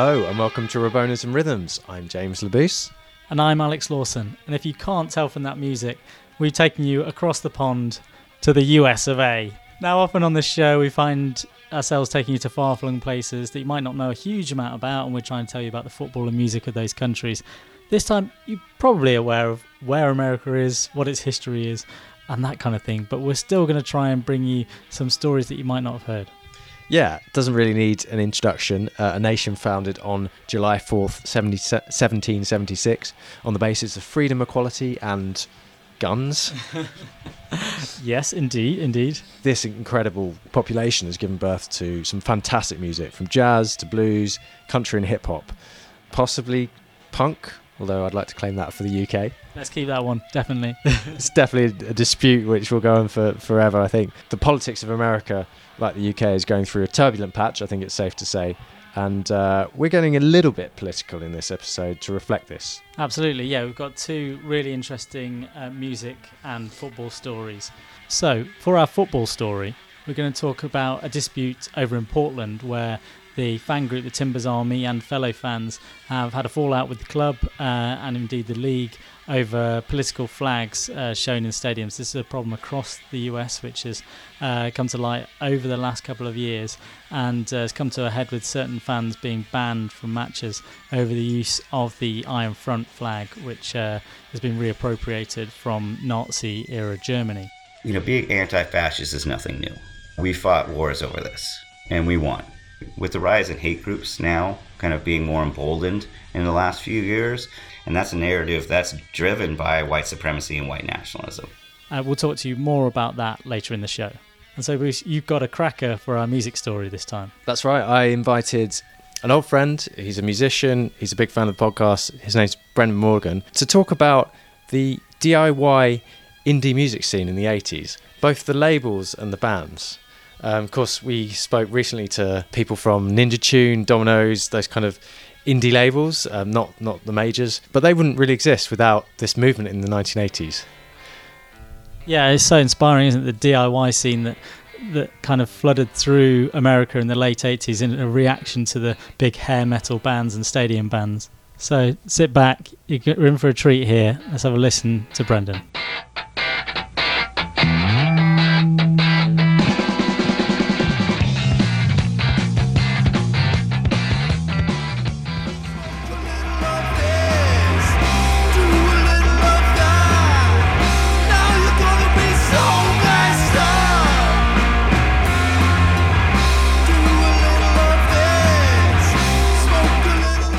Hello and welcome to Rabonas and Rhythms. I'm James Labuse. And I'm Alex Lawson. And if you can't tell from that music, we've taken you across the pond to the US of A. Now, often on this show, we find ourselves taking you to far flung places that you might not know a huge amount about, and we're trying to tell you about the football and music of those countries. This time, you're probably aware of where America is, what its history is, and that kind of thing, but we're still going to try and bring you some stories that you might not have heard. Yeah, doesn't really need an introduction. Uh, a nation founded on July 4th, 70, 1776, on the basis of freedom, equality, and guns. yes, indeed, indeed. This incredible population has given birth to some fantastic music from jazz to blues, country, and hip hop. Possibly punk, although I'd like to claim that for the UK. Let's keep that one, definitely. it's definitely a dispute which will go on for forever, I think. The politics of America like the UK is going through a turbulent patch, I think it's safe to say. And uh, we're getting a little bit political in this episode to reflect this. Absolutely, yeah. We've got two really interesting uh, music and football stories. So, for our football story, we're going to talk about a dispute over in Portland where the fan group, the Timbers Army, and fellow fans have had a fallout with the club uh, and indeed the league over political flags uh, shown in stadiums. This is a problem across the US, which has uh, come to light over the last couple of years and uh, has come to a head with certain fans being banned from matches over the use of the Iron Front flag, which uh, has been reappropriated from Nazi era Germany. You know, being anti fascist is nothing new. We fought wars over this, and we won. With the rise in hate groups now kind of being more emboldened in the last few years, and that's a narrative that's driven by white supremacy and white nationalism. Uh, we'll talk to you more about that later in the show. And so, Bruce, you've got a cracker for our music story this time. That's right. I invited an old friend. He's a musician. He's a big fan of the podcast. His name's Brendan Morgan to talk about the DIY indie music scene in the 80s, both the labels and the bands. Um, of course, we spoke recently to people from Ninja Tune, Dominoes, those kind of indie labels, um, not not the majors, but they wouldn't really exist without this movement in the 1980s. Yeah, it's so inspiring, isn't it? The DIY scene that that kind of flooded through America in the late 80s in a reaction to the big hair metal bands and stadium bands. So sit back, you're in for a treat here. Let's have a listen to Brendan.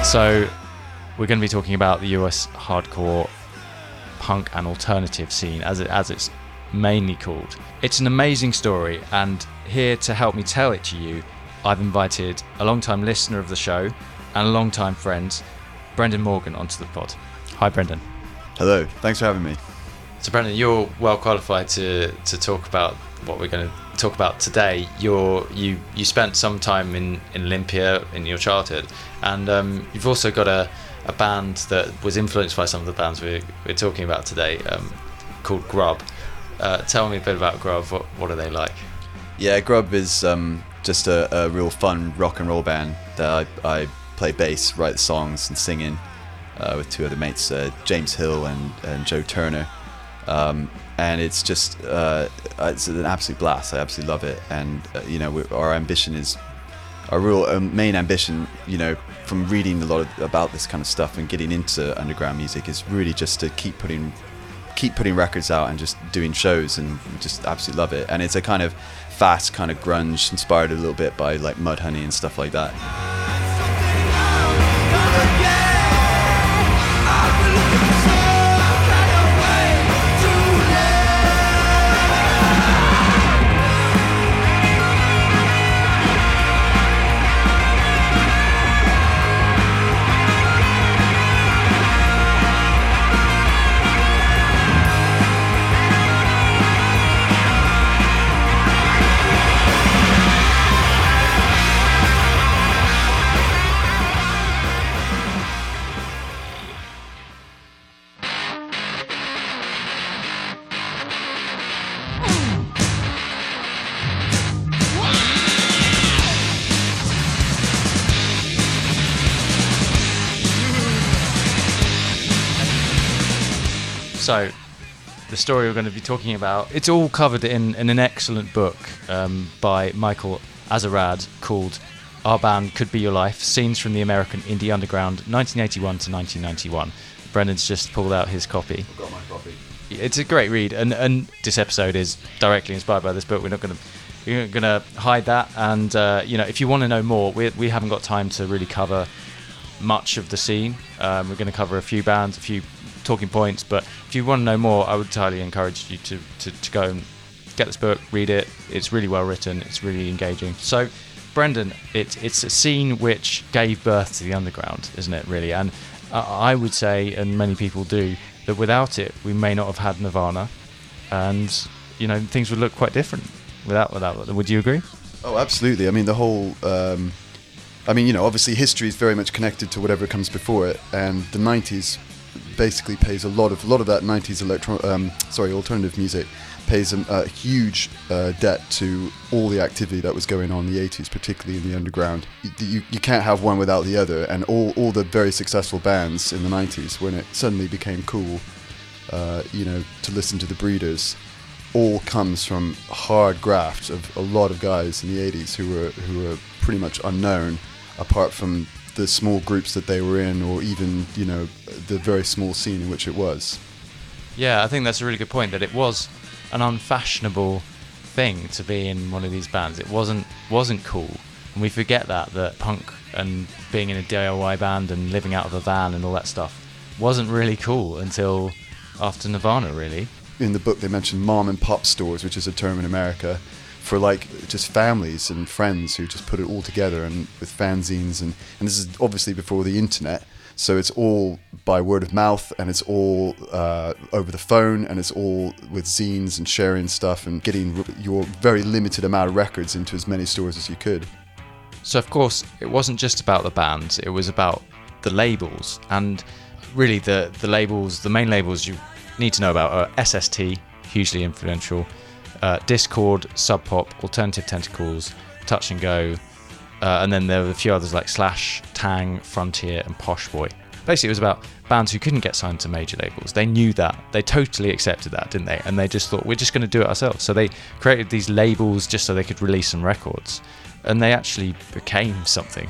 So, we're going to be talking about the US hardcore punk and alternative scene, as, it, as it's mainly called. It's an amazing story, and here to help me tell it to you, I've invited a long-time listener of the show and a long-time friend, Brendan Morgan, onto the pod. Hi, Brendan. Hello. Thanks for having me. So, Brendan, you're well qualified to to talk about what we're going to talk about today. You're you you spent some time in in Olympia in your childhood, and um, you've also got a a band that was influenced by some of the bands we're, we're talking about today, um, called Grub. Uh, tell me a bit about Grub. What what are they like? Yeah, Grub is um, just a, a, real fun rock and roll band that I, I play bass, write songs, and sing in uh, with two other mates, uh, James Hill and, and Joe Turner. And it's just uh, it's an absolute blast. I absolutely love it, and uh, you know our ambition is our real um, main ambition. You know, from reading a lot of, about this kind of stuff and getting into underground music is really just to keep putting keep putting records out and just doing shows and just absolutely love it. And it's a kind of fast kind of grunge, inspired a little bit by like Mudhoney and stuff like that. Story we're going to be talking about, it's all covered in, in an excellent book um, by Michael Azerrad called Our Band Could Be Your Life Scenes from the American Indie Underground, 1981 to 1991. Brendan's just pulled out his copy. I've got my copy. It's a great read, and, and this episode is directly inspired by this book. We're not going to we're going to hide that, and uh, you know, if you want to know more, we we haven't got time to really cover much of the scene. Um, we're going to cover a few bands, a few talking points, but if you want to know more, I would highly encourage you to, to, to go and get this book, read it. It's really well written. It's really engaging. So, Brendan, it, it's a scene which gave birth to the underground, isn't it? Really, and I would say, and many people do, that without it, we may not have had Nirvana, and you know things would look quite different without without. Would you agree? Oh, absolutely. I mean, the whole. Um, I mean, you know, obviously history is very much connected to whatever comes before it, and the '90s basically pays a lot of a lot of that '90s electro, um, sorry, alternative music pays a, a huge uh, debt to all the activity that was going on in the 80s, particularly in the underground. You, you, you can't have one without the other, and all, all the very successful bands in the 90s, when it suddenly became cool, uh, you know, to listen to the Breeders, all comes from hard graft of a lot of guys in the 80s who were who were pretty much unknown, apart from the small groups that they were in, or even you know the very small scene in which it was. Yeah, I think that's a really good point. That it was an unfashionable thing to be in one of these bands. It wasn't wasn't cool, and we forget that that punk and being in a DIY band and living out of a van and all that stuff wasn't really cool until after Nirvana, really. In the book, they mentioned mom and pop stores, which is a term in America for like just families and friends who just put it all together and with fanzines and and this is obviously before the internet. So it's all by word of mouth, and it's all uh, over the phone, and it's all with zines and sharing stuff and getting your very limited amount of records into as many stores as you could. So of course, it wasn't just about the bands; it was about the labels, and really the the labels, the main labels you need to know about are SST, hugely influential, uh, Dischord, Sub Pop, Alternative Tentacles, Touch and Go, uh, and then there were a few others like Slash, Tang, Frontier, and Posh Boy. Basically, it was about bands who couldn't get signed to major labels. They knew that. They totally accepted that, didn't they? And they just thought, we're just going to do it ourselves. So they created these labels just so they could release some records. And they actually became something.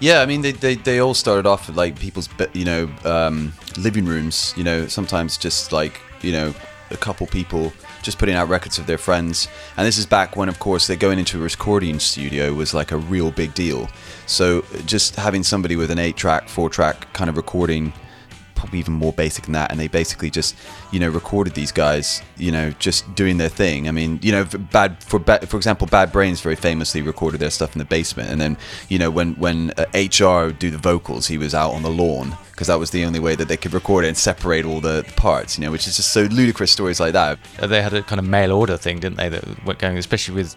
Yeah, I mean, they, they, they all started off with like people's, you know, um, living rooms. You know, sometimes just like you know, a couple people just putting out records of their friends. And this is back when, of course, they're going into a recording studio was like a real big deal. So just having somebody with an eight-track, four-track kind of recording probably even more basic than that and they basically just you know recorded these guys you know just doing their thing i mean you know bad for for example bad brains very famously recorded their stuff in the basement and then you know when when uh, hr do the vocals he was out on the lawn because that was the only way that they could record it and separate all the, the parts you know which is just so ludicrous stories like that Uh, They had a kind of mail order thing, didn't they? That went going, especially with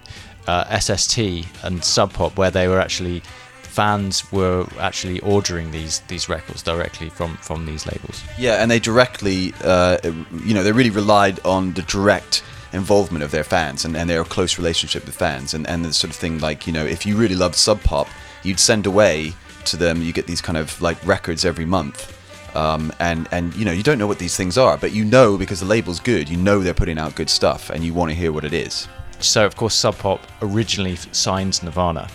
uh, SST and Sub Pop, where they were actually fans were actually ordering these these records directly from from these labels. Yeah, and they directly, uh, you know, they really relied on the direct involvement of their fans and, and their close relationship with fans, and, and the sort of thing like, you know, if you really loved Sub Pop, you'd send away to them, you get these kind of like records every month. Um, and and you know you don't know what these things are, but you know because the label's good, you know they're putting out good stuff, and you want to hear what it is. So of course Sub Pop originally signed Nirvana,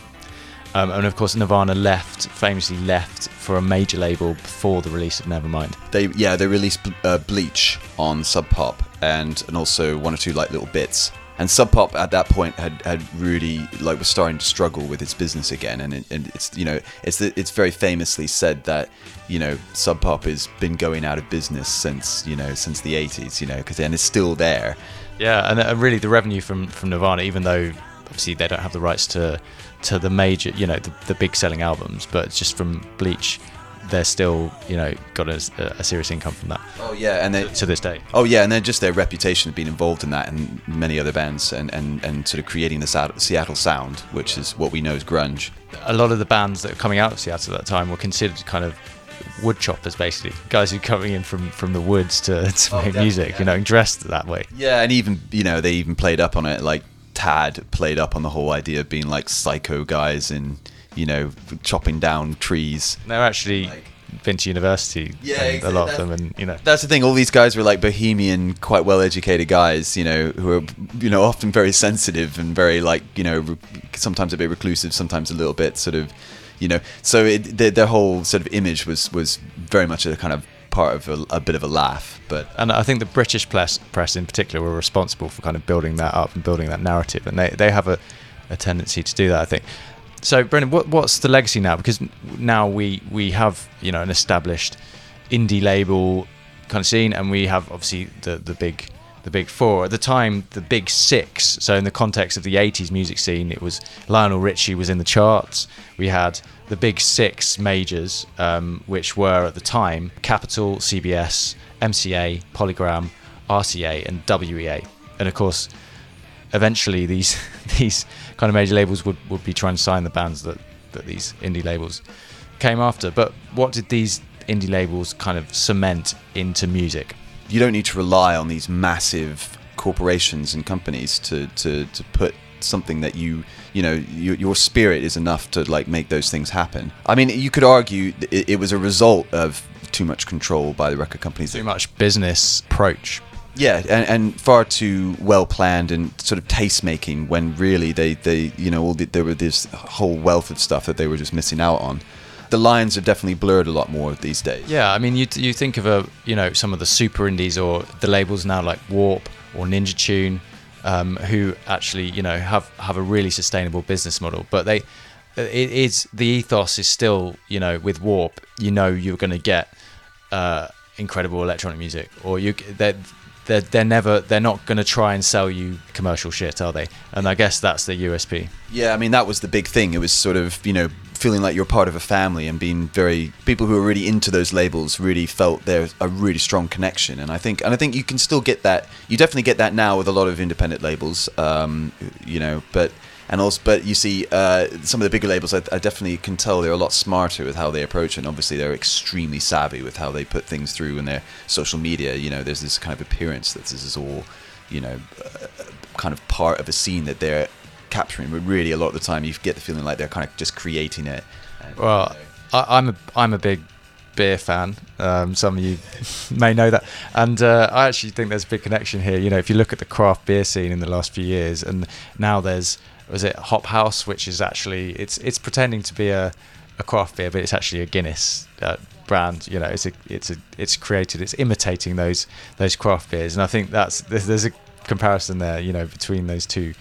um, and of course Nirvana left famously left for a major label before the release of Nevermind. They yeah they released uh, Bleach on Sub Pop and and also one or two like little bits. And Sub Pop at that point had, had really like was starting to struggle with its business again, and, it, and it's you know it's the, it's very famously said that you know Sub Pop has been going out of business since you know since the 80s, you know, because and it's still there. Yeah, and uh, really the revenue from from Nirvana, even though obviously they don't have the rights to to the major, you know, the, the big selling albums, but just from Bleach, they're still you know got a, a serious income from that Oh yeah, and they to this day. Oh yeah, and then just their reputation of being involved in that and many other bands and, and, and sort of creating the Seattle sound, which is what we know as grunge. a lot of the bands that were coming out of Seattle at that time were considered kind of wood choppers, basically guys who were coming in from, from the woods to, to Oh, make music, yeah. you know, and dressed that way. Yeah, and even you know they even played up on it. Like Tad played up on the whole idea of being like psycho guys and you know chopping down trees. They're actually Like- been to university. Yeah, and a lot of them, and you know. That's the thing. All these guys were like bohemian, quite well-educated guys, you know, who are, you know, often very sensitive and very like, you know, re- sometimes a bit reclusive, sometimes a little bit sort of, you know. So it, their, their whole sort of image was was very much a kind of part of a, a bit of a laugh. But And I think the British press, press in particular were responsible for kind of building that up and building that narrative, and they, they have a, a tendency to do that, I think. So, Brendan, what, what's the legacy now? Because now we we have you know an established indie label kind of scene, and we have obviously the the big the big four at the time, the big six. So, in the context of the '80s music scene, it was Lionel Richie was in the charts. We had the big six majors, um, which were at the time Capitol, CBS, MCA, Polygram, RCA, and WEA. And of course, eventually these these kind of major labels would, would be trying to sign the bands that, that these indie labels came after. But what did these indie labels kind of cement into music? you don't need to rely on these massive corporations and companies to, to, to put something that you you know your, your spirit is enough to like make those things happen i mean you could argue it, it was a result of too much control by the record companies Too much business approach. Yeah and, and far too well planned and sort of taste making when really they they you know all the, there were this whole wealth of stuff that they were just missing out on. The lines are definitely blurred a lot more these days. Yeah, I mean, you you think of a you know some of the super indies or the labels now like Warp or Ninja Tune, um, who actually you know have have a really sustainable business model, but they it is the ethos is still you know with Warp, you know you're going to get uh, incredible electronic music, or you they're they're, they're never they're not going to try and sell you commercial shit, are they? And I guess that's the USP. Yeah, I mean that was the big thing. It was sort of you know feeling like you're part of a family and being very people who are really into those labels really felt there's a really strong connection. And I think and I think you can still get that. You definitely get that now with a lot of independent labels. Um, you know, but and also but you see uh, some of the bigger labels. I, I definitely can tell they're a lot smarter with how they approach it. And obviously they're extremely savvy with how they put things through in their social media. You know, there's this kind of appearance that this is all you know uh, kind of part of a scene that they're capturing, but really a lot of the time you get the feeling like they're kind of just creating it. Well, I, I'm a I'm a big beer fan. Um, some of you may know that, and uh, I actually think there's a big connection here. You know, if you look at the craft beer scene in the last few years, and now there's was it Hop House, which is actually it's it's pretending to be a, a craft beer, but it's actually a Guinness uh, brand. You know, it's a it's a it's created, it's imitating those those craft beers, and I think that's there's, there's a comparison there. You know, between those two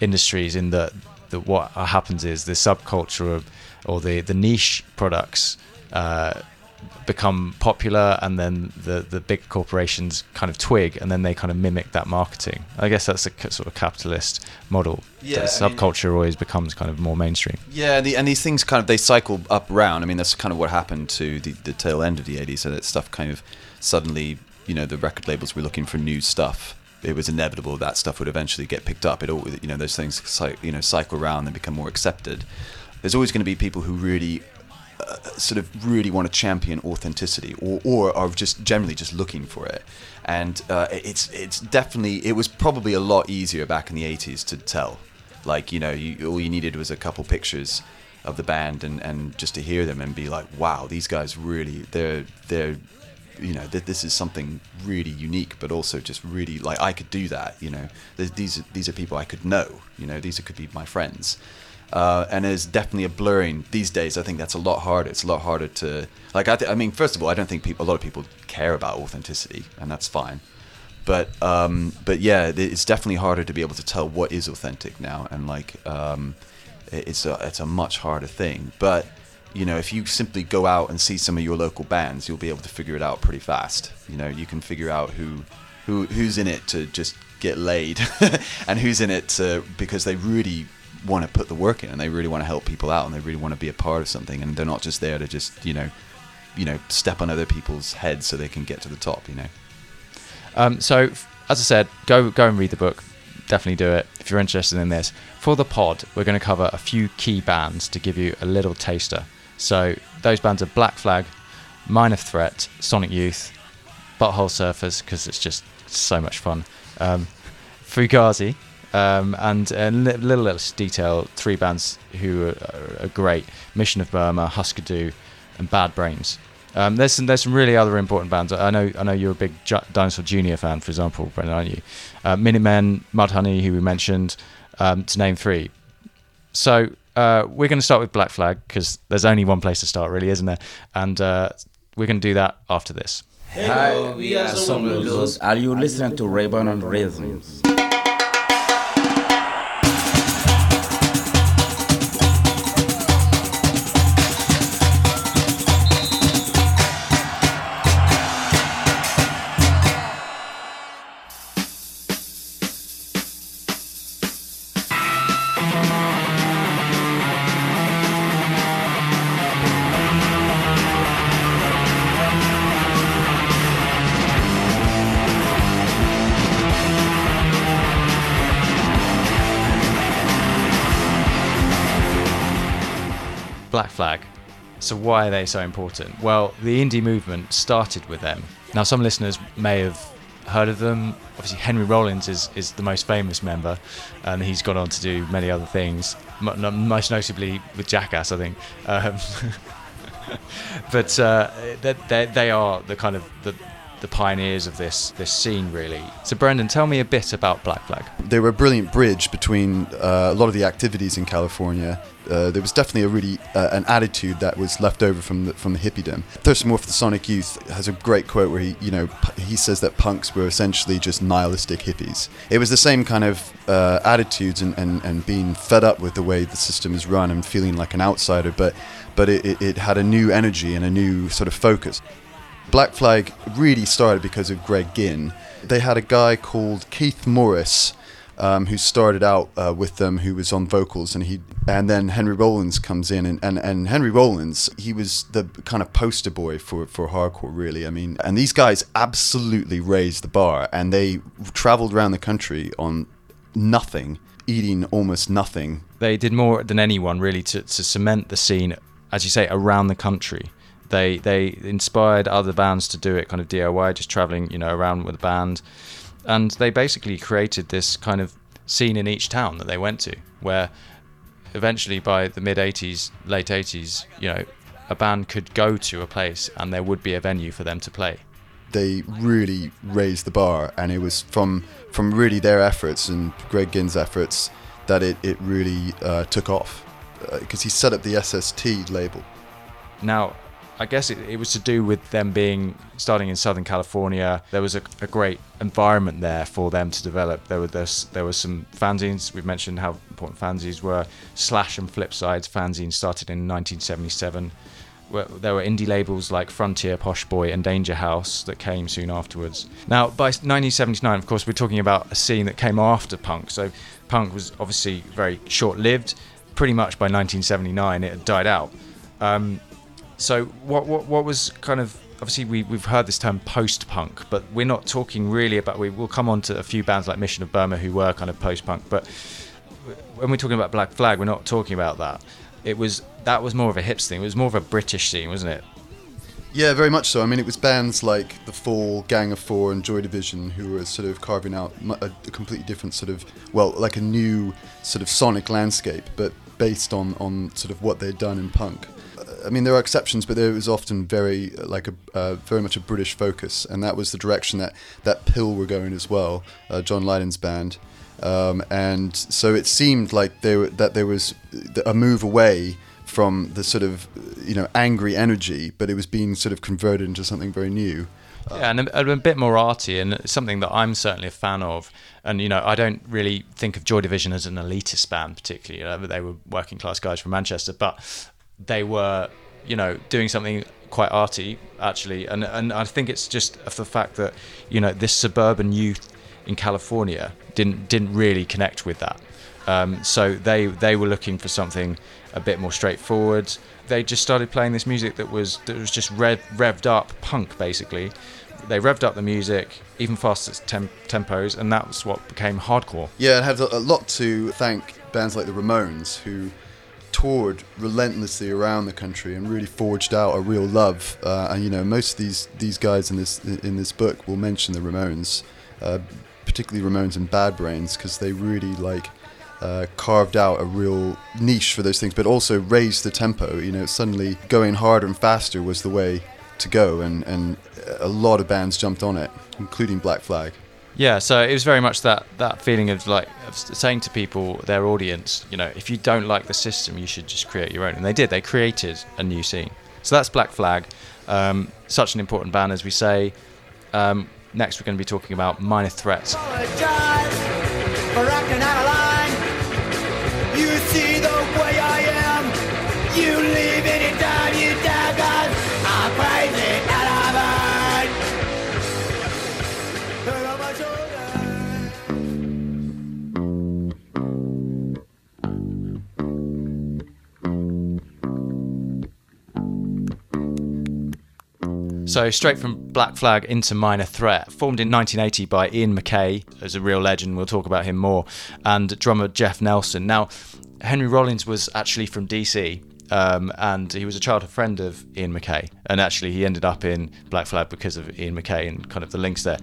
industries in that that what happens is the subculture of, or the the niche products uh, become popular and then the the big corporations kind of twig and then they kind of mimic that marketing i guess that's a sort of capitalist model Yeah, the I mean- subculture always becomes kind of more mainstream Yeah, the, and these things kind of they cycle up round I mean, that's kind of what happened to the, the tail end of the '80s. So that stuff kind of suddenly, you know, the record labels were looking for new stuff. It was inevitable that stuff would eventually get picked up. It all, you know, those things, you know, cycle around and become more accepted. There's always going to be people who really, sort of, really want to champion authenticity, or, or are just generally just looking for it. And uh, it's it's definitely it was probably a lot easier back in the '80s to tell. Like you know you, all you needed was a couple pictures of the band and, and just to hear them and be like wow these guys really they're they're you know this is something really unique but also just really like i could do that you know. Th- these are, these are people i could know you know. These could be my friends uh, and there's definitely a blurring these days i think that's a lot harder it's a lot harder to like i, th- I mean first of all i don't think people a lot of people care about authenticity and that's fine but um, but yeah, it's definitely harder to be able to tell what is authentic now, and like um, it's a it's a much harder thing. But you know, if you simply go out and see some of your local bands, you'll be able to figure it out pretty fast. You know, you can figure out who who who's in it to just get laid, and who's in it to, because they really want to put the work in, and they really want to help people out, and they really want to be a part of something, and they're not just there to just you know you know step on other people's heads so they can get to the top. You know. Um, so, as I said, go go and read the book. Definitely do it if you're interested in this. For the pod, we're going to cover a few key bands to give you a little taster. So those bands are Black Flag, Minor Threat, Sonic Youth, Butthole Surfers because it's just so much fun. Um, Fugazi, um, and a little less detail. Three bands who are, are great: Mission of Burma, Husker Du, and Bad Brains. Um, there's some there's some really other important bands. I know I know you're a big J- Dinosaur Junior fan, for example, Brendan, aren't you? Uh, Minutemen, Mudhoney, who we mentioned, um, to name three. So uh, we're going to start with Black Flag because there's only one place to start, really, isn't there? And uh, we're going to do that after this. Hi, we are Summer Blues. Are you listening to Rabonas and Rhythms? So why are they so important? Well, the indie movement started with them. Now, some listeners may have heard of them. Obviously, Henry Rollins is, is the most famous member, and he's gone on to do many other things, most notably with Jackass, I think. Um, but uh, they, they, they are the kind of the, the pioneers of this this scene, really. So, Brendan, tell me a bit about Black Flag. They were a brilliant bridge between uh, a lot of the activities in California. Uh, there was definitely a really uh, an attitude that was left over from the, from the hippiedom. Thurston Moore for the Sonic Youth has a great quote where he, you know, he says that punks were essentially just nihilistic hippies. It was the same kind of uh, attitudes and, and, and being fed up with the way the system is run and feeling like an outsider, but but it, it, it had a new energy and a new sort of focus. Black Flag really started because of Greg Ginn. They had a guy called Keith Morris um, who started out uh, with them, who was on vocals, and he and then Henry Rollins comes in, and, and, and Henry Rollins, he was the kind of poster boy for, for hardcore, really. I mean, and these guys absolutely raised the bar, and they traveled around the country on nothing, eating almost nothing. They did more than anyone really to, to cement the scene, as you say, around the country. They they inspired other bands to do it kind of DIY, just traveling, you know, around with a band, and they basically created this kind of scene in each town that they went to, where eventually by the mid 80s, late 80s, you know, a band could go to a place and there would be a venue for them to play. They really raised the bar, and it was from from really their efforts and Greg Ginn's efforts that it it really uh, took off because he set up the SST label. Now, I guess it, it was to do with them being starting in Southern California. There was a, a great environment there for them to develop. There were this, there were some fanzines. We've mentioned how important fanzines were. Slash and Flipsides fanzines started in 1977. There were indie labels like Frontier, Posh Boy, and Danger House that came soon afterwards. Now, by 1979, of course, we're talking about a scene that came after punk. So, punk was obviously very short-lived. Pretty much by 1979, it had died out. Um, so what what what was kind of obviously we we've heard this term post punk, but we're not talking really about we will come on to a few bands like Mission of Burma who were kind of post punk, but when we're talking about Black Flag, we're not talking about that. It was that was more of a hips thing. It was more of a British scene, wasn't it? Yeah, very much so. I mean, it was bands like The Fall, Gang of Four, and Joy Division who were sort of carving out a, a completely different sort of, well, like a new sort of sonic landscape, but based on, on sort of what they'd done in punk. I mean, there are exceptions, but there was often very like a uh, very much a British focus, and that was the direction that that PiL were going as well. Uh, John Lydon's band, um, and so it seemed like there that there was a move away from the sort of you know angry energy, but it was being sort of converted into something very new. Yeah, and a, a bit more arty, and something that I'm certainly a fan of. And you know, I don't really think of Joy Division as an elitist band, particularly. You know, they were working class guys from Manchester, but they were, you know, doing something quite arty actually. And and I think it's just the fact that you know this suburban youth in California didn't didn't really connect with that. Um, so they they were looking for something a bit more straightforward. They just started playing this music that was that was just rev, revved up punk basically. They revved up the music even faster tem- tempos, and that was what became hardcore. Yeah, it had a, a lot to thank bands like the Ramones, who toured relentlessly around the country and really forged out a real love. Uh, and you know, most of these these guys in this in this book will mention the Ramones, uh, particularly Ramones and Bad Brains, because they really like uh, carved out a real niche for those things, but also raised the tempo. You know, suddenly going harder and faster was the way to go, and and a lot of bands jumped on it, including Black Flag. Yeah, so it was very much that that feeling of like of saying to people, their audience, you know, if you don't like the system, you should just create your own. And they did. They created a new scene. So that's Black Flag. Um, such an important band, as we say. Um, next, we're going to be talking about Minor Threats. So straight from Black Flag into Minor Threat, formed in 1980 by Ian MacKaye, as a real legend. We'll talk about him more, and drummer Jeff Nelson. Now, Henry Rollins was actually from DC. Um, and he was a childhood friend of Ian MacKaye, and actually he ended up in Black Flag because of Ian MacKaye and kind of the links there.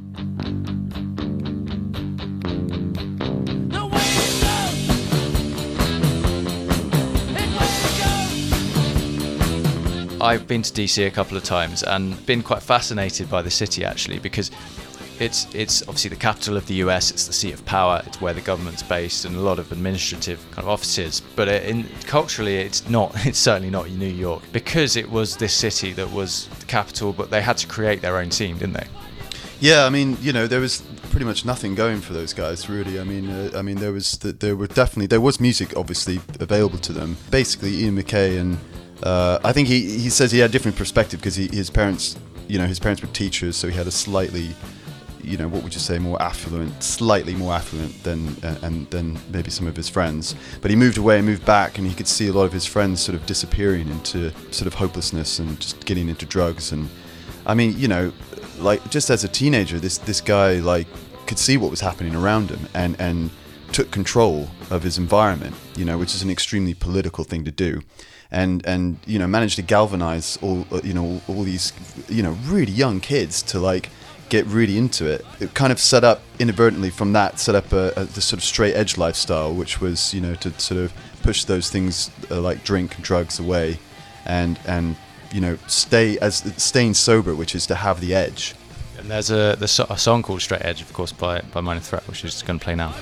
I've been to DC a couple of times and been quite fascinated by the city actually because it's it's obviously the capital of the US. It's the seat of power. It's where the government's based and a lot of administrative kind of offices. But in, culturally, it's not. It's certainly not New York because it was this city that was the capital. But they had to create their own scene, didn't they? Yeah, I mean, you know, there was pretty much nothing going for those guys, really. I mean, uh, I mean, there was there were definitely there was music obviously available to them. Basically, Ian MacKaye and uh, I think he, he says he had a different perspective because his parents, you know, his parents were teachers, so he had a slightly, you know, what would you say, more affluent, slightly more affluent than uh, and than maybe some of his friends. But he moved away, and moved back, and he could see a lot of his friends sort of disappearing into sort of hopelessness and just getting into drugs. And I mean, you know, like just as a teenager, this this guy like could see what was happening around him and and took control of his environment, you know, which is an extremely political thing to do and and you know managed to galvanize all you know all these you know really young kids to like get really into it. It kind of set up inadvertently from that set up a, a this sort of straight edge lifestyle, which was you know to sort of push those things uh, like drink and drugs away, and and you know stay as staying sober, which is to have the edge. And there's a there's a song called Straight Edge, of course, by by Minor Threat, which is going to play now.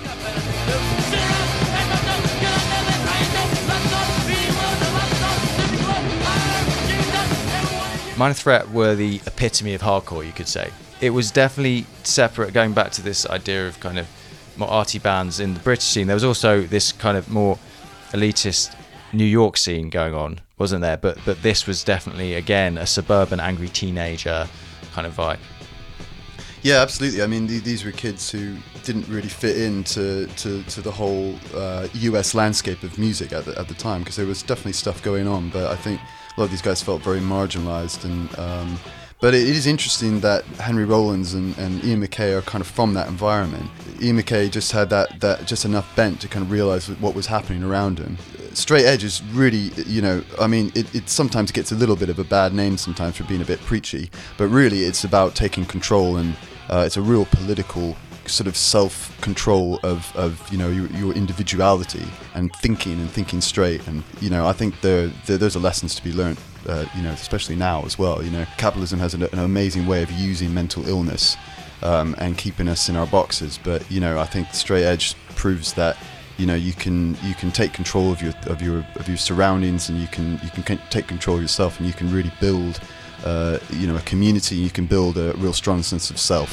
Minor Threat were the epitome of hardcore, you could say. It was definitely separate, going back to this idea of kind of more arty bands in the British scene. There was also this kind of more elitist New York scene going on, wasn't there? But but this was definitely again a suburban angry teenager kind of vibe. Yeah, absolutely. I mean, these were kids who didn't really fit into to, to the whole uh, U.S. landscape of music at the, at the time because there was definitely stuff going on. But I think a lot of these guys felt very marginalized and um, but it is interesting that Henry Rollins and, and, Ian MacKaye are kind of from that environment. Ian MacKaye just had that, that just enough bent to kind of realize what was happening around him. Straight Edge is really, you know, I mean, it, it sometimes gets a little bit of a bad name sometimes for being a bit preachy, but really it's about taking control and uh, it's a real political sort of self control of, of you know your, your, individuality and thinking and thinking straight. And you know I think there, there those are lessons to be learned uh, you know especially now as well. You know capitalism has an, an amazing way of using mental illness um, and keeping us in our boxes. But you know I think straight edge proves that you know you can you can take control of your of your of your surroundings and you can you can take control of yourself and you can really build uh, you know a community you can build a real strong sense of self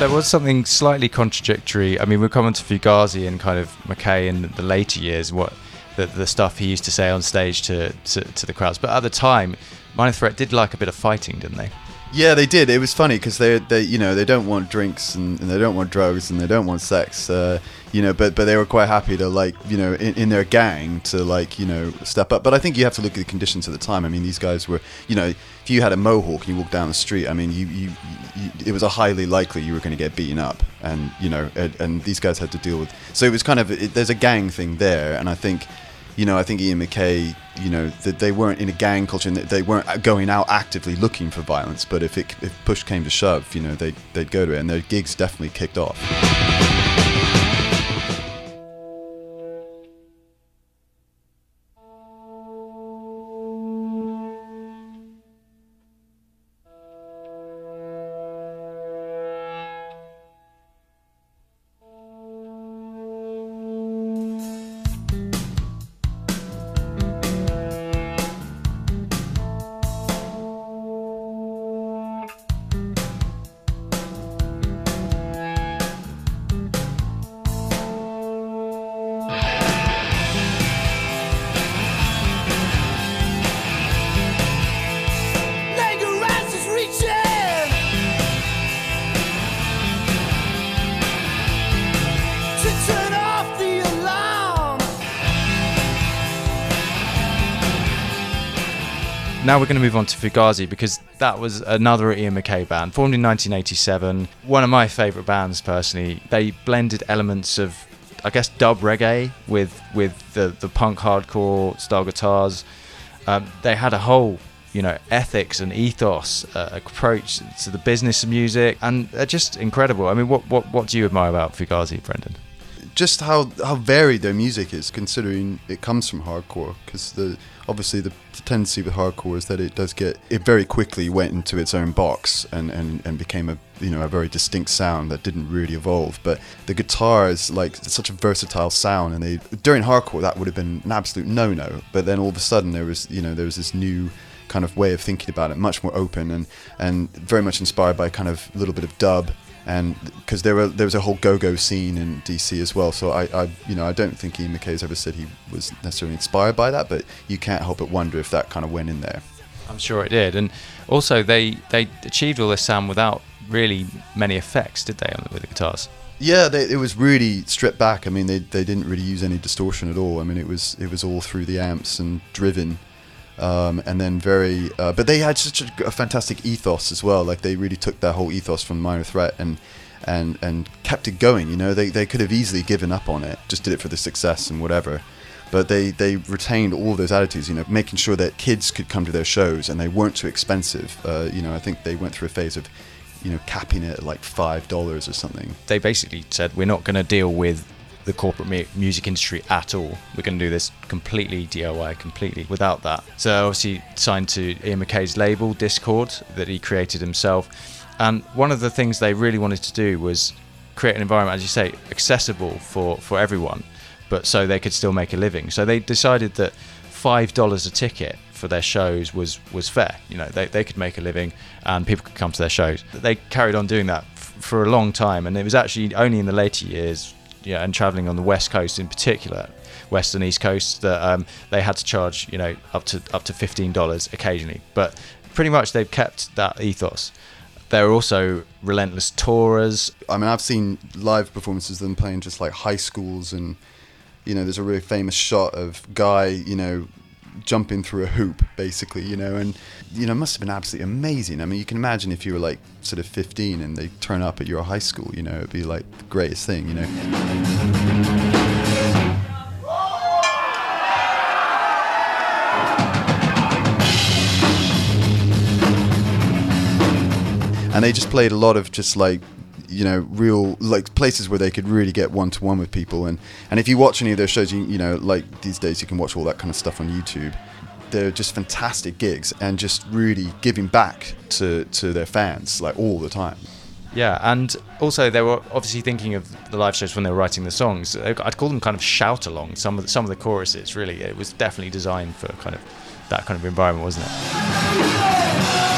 there was something slightly contradictory. I mean, we're coming to Fugazi and kind of MacKaye in the later years, what the, the stuff he used to say on stage to, to, to the crowds. But at the time, Minor Threat did like a bit of fighting, didn't they? Yeah, they did. It was funny because they, they, you know, they don't want drinks and, and, they don't want drugs and they don't want sex, uh, you know. But but they were quite happy to like, you know, in, in, their gang to like, you know, step up. But I think you have to look at the conditions at the time. I mean, these guys were, you know, if you had a mohawk and you walked down the street, I mean, you, you, you it was a highly likely you were going to get beaten up, and you know, and, and, these guys had to deal with. So it was kind of it, there's a gang thing there, and I think, you know, I think Ian MacKaye, you know, that they weren't in a gang culture and they weren't going out actively looking for violence, but if it if push came to shove, you know, they they'd go to it, and their gigs definitely kicked off. Now we're going to move on to Fugazi because that was another Ian MacKaye band, formed in 1987. One of my favourite bands, personally. They blended elements of, I guess, dub reggae with with the the punk hardcore style guitars. Um, they had a whole, you know, ethics and ethos uh, approach to the business of music, and they're just incredible. I mean, what what what do you admire about Fugazi, Brendan? just how how varied their music is, considering it comes from hardcore. Because the obviously the, tendency with hardcore is that it does get it very quickly went into its own box and, and, and became a you know a very distinct sound that didn't really evolve. But the guitar is like such a versatile sound, and they during hardcore that would have been an absolute no no. But then all of a sudden there was you know there was this new kind of way of thinking about it, much more open and and very much inspired by kind of a little bit of dub and because there were there was a whole go-go scene in DC as well. So I, I you know I don't think Ian MacKaye's ever said he was necessarily inspired by that, but you can't help but wonder if that kind of went in there. I'm sure it did, and also they they achieved all this sound without really many effects, did they, with the guitars? Yeah, they, it was really stripped back. I mean, they they didn't really use any distortion at all. I mean, it was it was all through the amps and driven. Um, and then very, uh, but they had such a, a, fantastic ethos as well. Like they really took that whole ethos from Minor Threat and and and kept it going. You know, they they could have easily given up on it, just did it for the success and whatever. But they they retained all those attitudes. You know, making sure that kids could come to their shows and they weren't too expensive. Uh, you know, I think they went through a phase of you know capping it at like five dollars or something. They basically said we're not going to deal with the corporate music industry at all. We're going to do this completely DIY, completely without that. So obviously signed to Ian MacKaye's label Dischord, that he created himself. And one of the things they really wanted to do was create an environment, as you say, accessible for, for everyone, but so they could still make a living. So they decided that five dollars a ticket for their shows was was fair. You know, they, they could make a living and people could come to their shows. They carried on doing that f- for a long time, and it was actually only in the later years yeah, and traveling on the west coast in particular, west and east coast, that um, they had to charge you know up to up to fifteen dollars occasionally. But pretty much they've kept that ethos. They're also relentless tourers. I mean, I've seen live performances of them playing just like high schools, and you know, there's a really famous shot of guy, you know, jumping through a hoop, basically, you know, and you know, must have been absolutely amazing. I mean, you can imagine if you were like sort of 15 and they turn up at your high school, you know, it'd be like the greatest thing, you know. And they just played a lot of just like you know real like places where they could really get one to one with people and and if you watch any of those shows you, you know like these days you can watch all that kind of stuff on YouTube they're just fantastic gigs and just really giving back to to their fans like all the time yeah, and also they were obviously thinking of the live shows when they were writing the songs. Uh, I'd call them kind of shout along. Some of the, some of the choruses, really, it was definitely designed for kind of that kind of environment, wasn't it?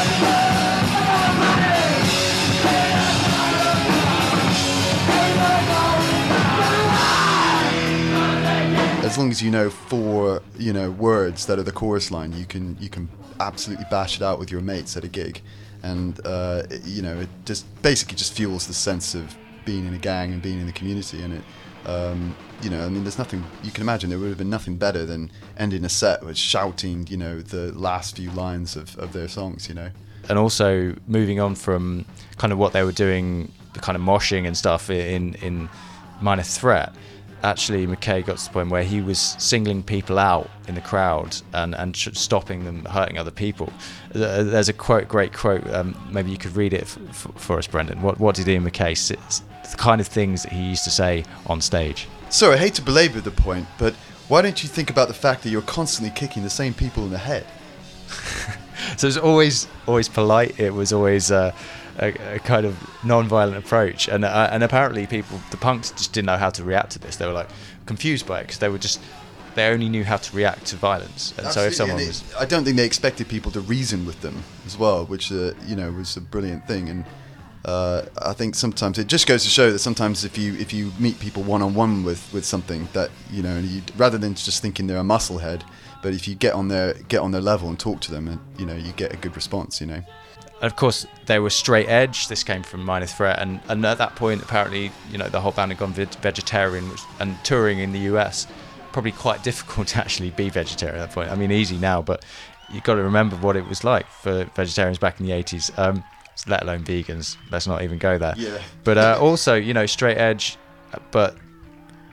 As long as you know four, you know, words that are the chorus line, you can you can absolutely bash it out with your mates at a gig, and uh, it, you know, it just basically just fuels the sense of being in a gang and being in the community, and it. Um, you know, I mean, there's nothing you can imagine. There would have been nothing better than ending a set with shouting, you know, the last few lines of, of their songs. You know, and also moving on from kind of what they were doing, the kind of moshing and stuff in in Minor Threat actually MacKaye got to the point where he was singling people out in the crowd and, and stopping them hurting other people. There's a quote, great quote. Um, maybe you could read it f- f- for us, Brendan. What, what did Ian MacKaye say? The kind of things that he used to say on stage. So I hate to belabor the point, but why don't you think about the fact that you're constantly kicking the same people in the head? so it was always always polite. It was always. Uh, a, a kind of non-violent approach, and uh, and apparently people, the punks, just didn't know how to react to this. They were like confused by it because they were just they only knew how to react to violence. And Absolutely. so if someone was, I don't think they expected people to reason with them as well, which uh, you know was a brilliant thing. And uh, I think sometimes it just goes to show that sometimes if you if you meet people one on one with with something that you know, you, rather than just thinking they're a musclehead, but if you get on their get on their level and talk to them, and you know, you get a good response. You know of course, they were straight edge. This came from Minor Threat, and, and at that point, apparently, you know, the whole band had gone vegetarian, which, and touring in the US, probably quite difficult to actually be vegetarian at that point. I mean, easy now, but you've got to remember what it was like for vegetarians back in the 80s, um, let alone vegans. Let's not even go there. Yeah. But uh, also, you know, straight edge, but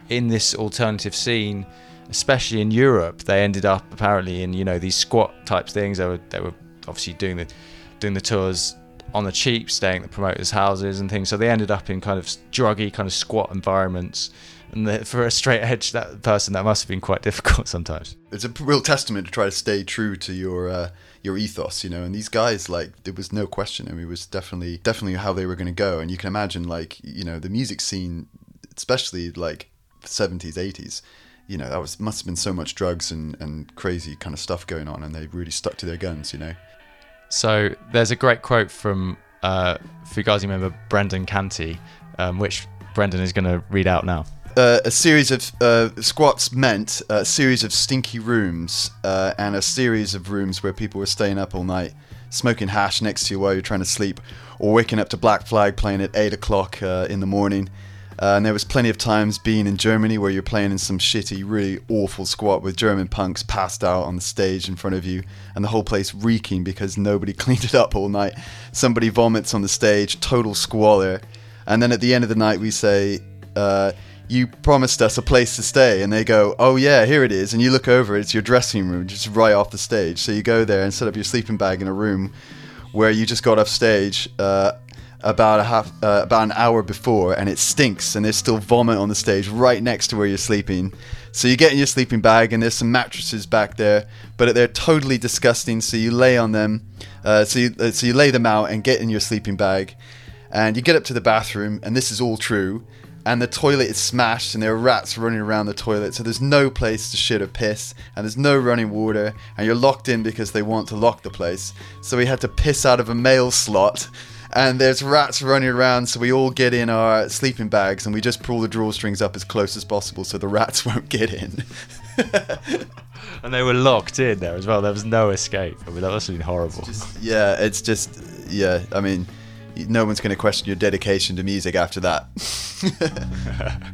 in this alternative scene, especially in Europe, they ended up apparently in you know these squat type things. They were they were obviously doing the doing the tours on the cheap, staying at the promoters' houses and things. So they ended up in kind of druggy, kind of squat environments. And the, for a straight edge that person, that must have been quite difficult sometimes. It's a real testament to try to stay true to your uh, your ethos, you know. And these guys, like, there was no question. I mean, it was definitely definitely how they were going to go. And you can imagine, like, you know, the music scene, especially like the seventies, eighties. You know, that was must have been so much drugs and, and crazy kind of stuff going on, and they really stuck to their guns, you know. So there's a great quote from uh, Fugazi member Brendan Canty, um, which Brendan is going to read out now. Uh, a series of uh, squats meant a series of stinky rooms uh, and a series of rooms where people were staying up all night, smoking hash next to you while you're trying to sleep, or waking up to Black Flag playing at 8 o'clock uh, in the morning. Uh, and there was plenty of times being in Germany where you're playing in some shitty, really awful squat with German punks passed out on the stage in front of you, and the whole place reeking because nobody cleaned it up all night. Somebody vomits on the stage, total squalor. And then at the end of the night, we say, uh, You promised us a place to stay. And they go, Oh, yeah, here it is. And you look over, it's your dressing room, just right off the stage. So you go there and set up your sleeping bag in a room where you just got off stage. Uh, about a half uh, about an hour before and it stinks and there's still vomit on the stage right next to where you're sleeping. So you get in your sleeping bag and there's some mattresses back there but they're totally disgusting so you lay on them uh, so you uh, so you lay them out and get in your sleeping bag and you get up to the bathroom and this is all true and the toilet is smashed and there are rats running around the toilet so there's no place to shit or piss and there's no running water and you're locked in because they want to lock the place. So we had to piss out of a mail slot and there's rats running around so we all get in our sleeping bags and we just pull the drawstrings up as close as possible so the rats won't get in And they were locked in there as well. There was no escape. I mean, that must have been horrible. yeah it's just yeah i mean no one's going to question your dedication to music after that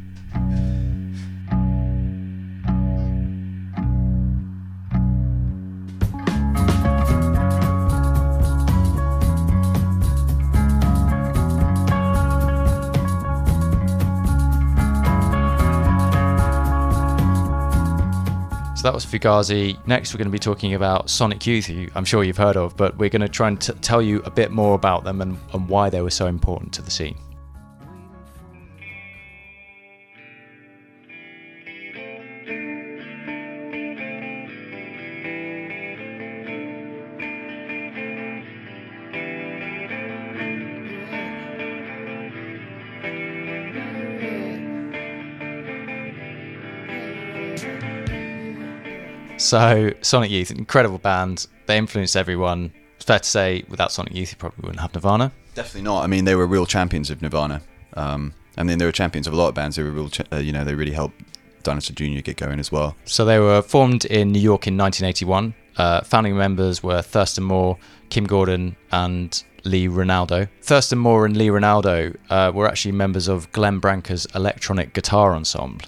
So that was Fugazi. Next, we're going to be talking about Sonic Youth, who I'm sure you've heard of, but we're going to try and t- tell you a bit more about them and, and why they were so important to the scene. So, Sonic Youth, incredible band. They influenced everyone. It's fair to say, without Sonic Youth, you probably wouldn't have Nirvana. Definitely not. I mean, they were real champions of Nirvana. Um, I mean, they were champions of a lot of bands. They were real, cha- uh, you know, they really helped Dinosaur Jr. get going as well. So they were formed in New York in 1981. Uh, founding members were Thurston Moore, Kim Gordon, and Lee Ranaldo. Thurston Moore and Lee Ranaldo uh, were actually members of Glenn Branca's electronic guitar ensemble,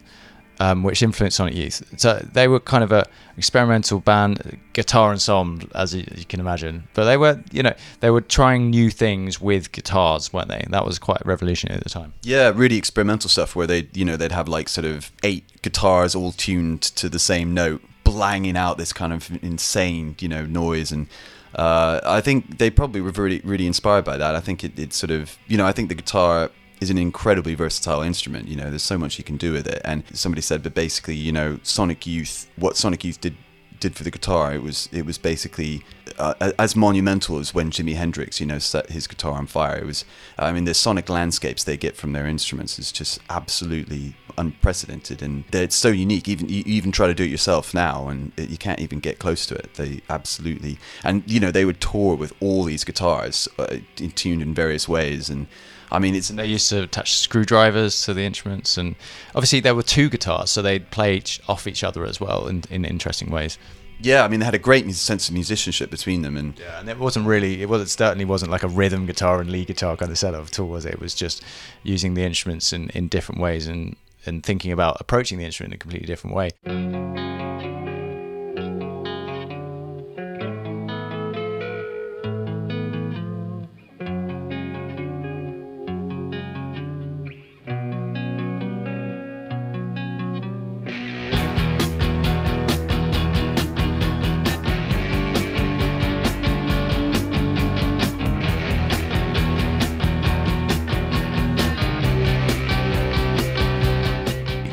um, which influenced Sonic Youth. So they were kind of a experimental band, guitar ensemble, as you, you can imagine. But they were, you know, they were trying new things with guitars, weren't they? That was quite revolutionary at the time. Yeah, really experimental stuff where they, you know, they'd have like sort of eight guitars all tuned to the same note, blanging out this kind of insane, you know, noise. And uh, I think they probably were really, really inspired by that. I think it, it sort of, you know, I think the guitar is an incredibly versatile instrument. You know, there's so much you can do with it. And somebody said, but basically, you know, Sonic Youth, what Sonic Youth did did for the guitar, it was it was basically uh, as monumental as when Jimi Hendrix, you know, set his guitar on fire. It was, I mean, the sonic landscapes they get from their instruments is just absolutely unprecedented, and it's so unique. Even you even try to do it yourself now, and it, you can't even get close to it. They absolutely, and you know, they would tour with all these guitars uh, tuned in various ways, and I mean, it's They used to attach screwdrivers to the instruments, and obviously there were two guitars, so they'd play each, off each other as well in, in interesting ways. yeah. I mean, they had a great sense of musicianship between them, and Yeah, and it wasn't really, it was it certainly wasn't like a rhythm guitar and lead guitar kind of setup at all, was it? It was just using the instruments in, in different ways and, and thinking about approaching the instrument in a completely different way.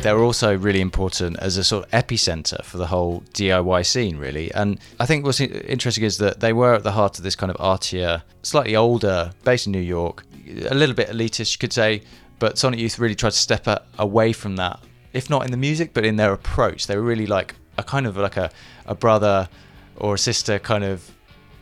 They're also really important as a sort of epicenter for the whole DIY scene, really. And I think what's interesting is that they were at the heart of this kind of artier, slightly older, based in New York, a little bit elitist, you could say. But Sonic Youth really tried to step away from that, if not in the music, but in their approach. They were really like a kind of like a, a brother or a sister kind of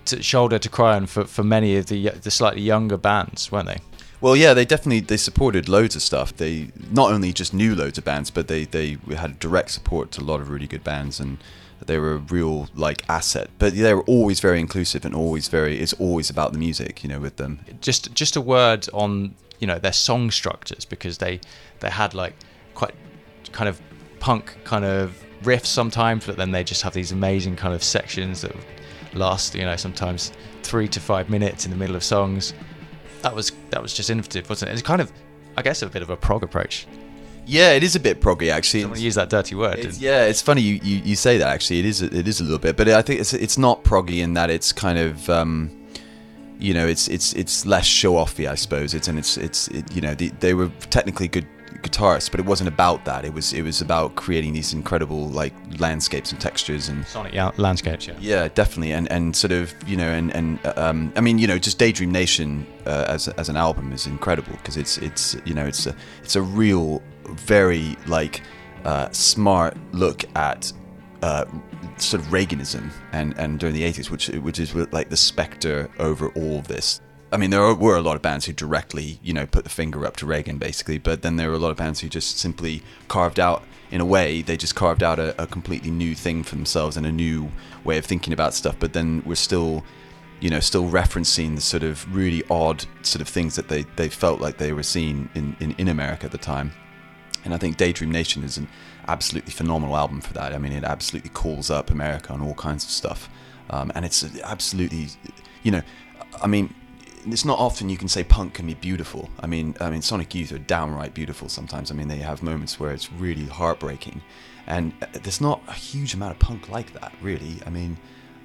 to shoulder to cry on for, for many of the the slightly younger bands, weren't they? Well, yeah, they definitely they supported loads of stuff. They not only just knew loads of bands, but they they had direct support to a lot of really good bands, and they were a real like asset. But they were always very inclusive and always very. It's always about the music, you know, with them. Just just a word on you know their song structures because they they had like quite kind of punk kind of riffs sometimes, but then they just have these amazing kind of sections that last you know sometimes three to five minutes in the middle of songs that was that was just innovative, wasn't it? It's kind of, I guess, a bit of a prog approach. Yeah, it is a bit proggy actually. I use that dirty word. It's, yeah, it's funny you, you, you, say that actually. It is a, it is a little bit, but I think it's it's not proggy in that it's kind of. Um, you know, it's it's it's less show offy, I suppose. It's and it's it's it, you know the, they were technically good guitarist, but it wasn't about that. It was it was about creating these incredible like landscapes and textures and sonic yeah, landscapes. Yeah, yeah, definitely, and and sort of you know and and um, I mean you know just Daydream Nation uh, as as an album is incredible because it's it's you know it's a it's a real very like uh, smart look at uh, sort of Reaganism and, and during the 80s, which which is like the specter over all of this. I mean, there were a lot of bands who directly, you know, put the finger up to Reagan, basically. But then there were a lot of bands who just simply carved out, in a way, they just carved out a, a completely new thing for themselves and a new way of thinking about stuff. But then we're still, you know, still referencing the sort of really odd sort of things that they, they felt like they were seeing in, in, in America at the time. And I think Daydream Nation is an absolutely phenomenal album for that. I mean, it absolutely calls up America on all kinds of stuff. Um, and it's absolutely, you know, I mean, it's not often you can say punk can be beautiful. I mean, I mean, Sonic Youth are downright beautiful sometimes. I mean, they have moments where it's really heartbreaking, and uh, there's not a huge amount of punk like that, really. I mean,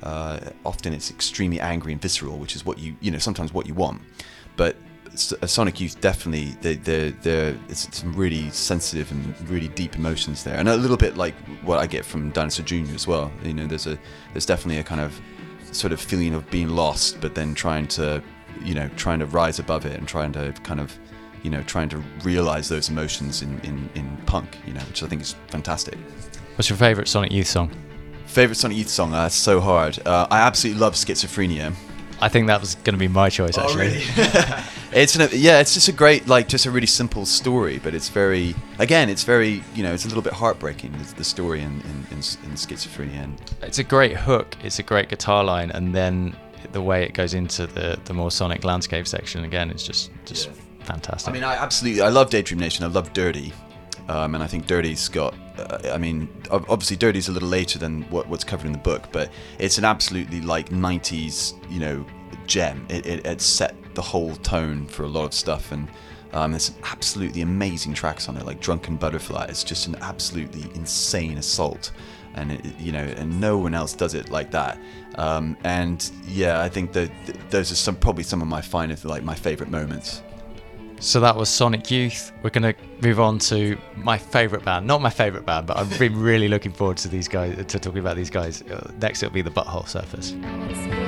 uh, often it's extremely angry and visceral, which is what you, you know, sometimes what you want. But uh, Sonic Youth definitely, they, they're, they're, it's some really sensitive and really deep emotions there, and a little bit like what I get from Dinosaur Jr. as well. You know, there's a, there's definitely a kind of sort of feeling of being lost, but then trying to you know, trying to rise above it and trying to kind of, you know, trying to realize those emotions in, in, in punk, you know, which I think is fantastic. What's your favorite Sonic Youth song? Favorite Sonic Youth song? Uh, so hard. Uh, I absolutely love Schizophrenia. I think that was going to be my choice oh, actually. Oh, really? it's an, yeah, it's just a great like just a really simple story, but it's very again, it's very you know, it's a little bit heartbreaking the story in in, in, in schizophrenia. And it's a great hook. It's a great guitar line, and then the way it goes into the the more sonic landscape section again is just just yeah. fantastic. I mean, I absolutely I love Daydream Nation. I love Dirty, um, and I think Dirty's got. Uh, I mean, obviously Dirty's a little later than what, what's covered in the book, but it's an absolutely like '90s you know gem. It, it, it set the whole tone for a lot of stuff and. Um, there's some absolutely amazing tracks on it, like Drunken Butterfly. It's just an absolutely insane assault and it, you know, and no one else does it like that. Um, and yeah, I think that those are some probably some of my finest, like my favorite moments. So that was Sonic Youth. We're going to move on to my favourite band. Not my favourite band, but I've been really looking forward to these guys, to talking about these guys. Uh, next, it'll be the Butthole Surfers.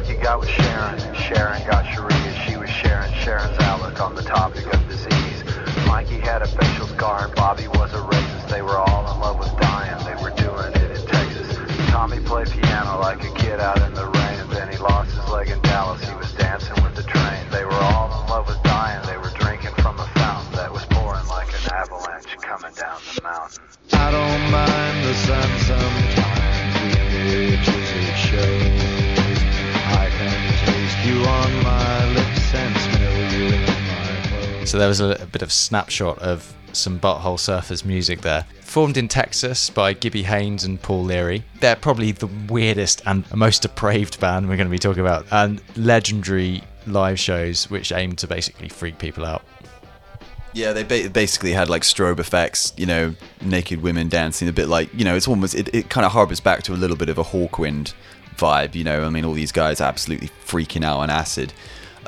talk you got with Sharon. Sharon got Sharia. She was sharing Sharon's outlook on the topic of disease. Mikey had a facial scar and Bobby was a racist. They were all in love with dying. They were doing it in Texas. Tommy played piano like a kid out in the rain. and Then he lost his leg in Dallas. He was dancing with the train. They were all in love with dying. They were drinking from a fountain that was pouring like an avalanche coming down the mountain. I don't So there was a, a bit of snapshot of some Butthole Surfers music there. Formed in Texas by Gibby Haynes and Paul Leary. They're probably the weirdest and most depraved band we're going to be talking about, and legendary live shows which aim to basically freak people out. Yeah, they ba- basically had like strobe effects, you know, naked women dancing a bit like, you know, it's almost, it, it kind of harbors back to a little bit of a Hawkwind vibe, you know. I mean, all these guys absolutely freaking out on acid.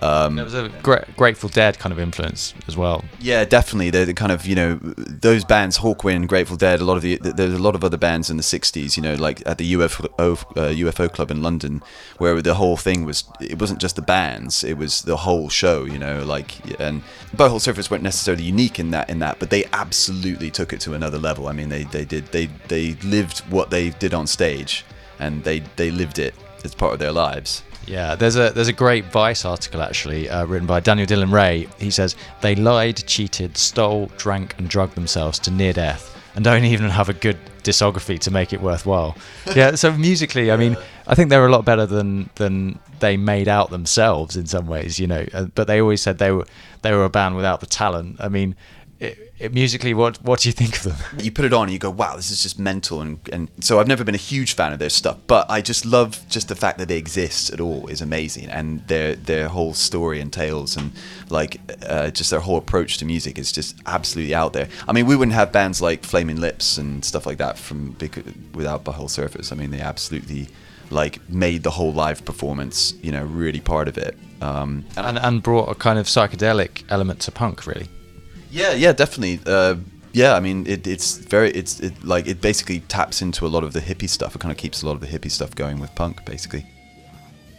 Um, There was a gra- Grateful Dead kind of influence as well. yeah, definitely. They're the kind of you know those bands, Hawkwind, Grateful Dead. A lot of the there's a lot of other bands in the '60s. You know, like at the UFO uh, UFO club in London, where the whole thing was. It wasn't just the bands; it was the whole show. You know, like and Butthole Surfers weren't necessarily unique in that in that, but they absolutely took it to another level. I mean, they they did they they lived what they did on stage, and they they lived it as part of their lives. Yeah, there's a there's a great Vice article actually uh, written by Daniel Dylan Wray. He says they lied, cheated, stole, drank, and drugged themselves to near death, and don't even have a good discography to make it worthwhile. yeah, so musically, I mean, I think they're a lot better than than they made out themselves in some ways, you know. Uh, but they always said they were they were a band without the talent. I mean, it, it, musically, what what do you think of them? You put it on and you go, wow, this is just mental. And, and so I've never been a huge fan of their stuff, but I just love just the fact that they exist at all is amazing. And their their whole story and tales and like uh, just their whole approach to music is just absolutely out there. I mean, we wouldn't have bands like Flaming Lips and stuff like that from without Butthole Surfers. I mean, they absolutely like made the whole live performance, you know, really part of it. Um, and, and brought a kind of psychedelic element to punk, really. Yeah, yeah, definitely. Uh, yeah, I mean, it, it's very, it's it, like it basically taps into a lot of the hippie stuff. It kind of keeps a lot of the hippie stuff going with punk, basically.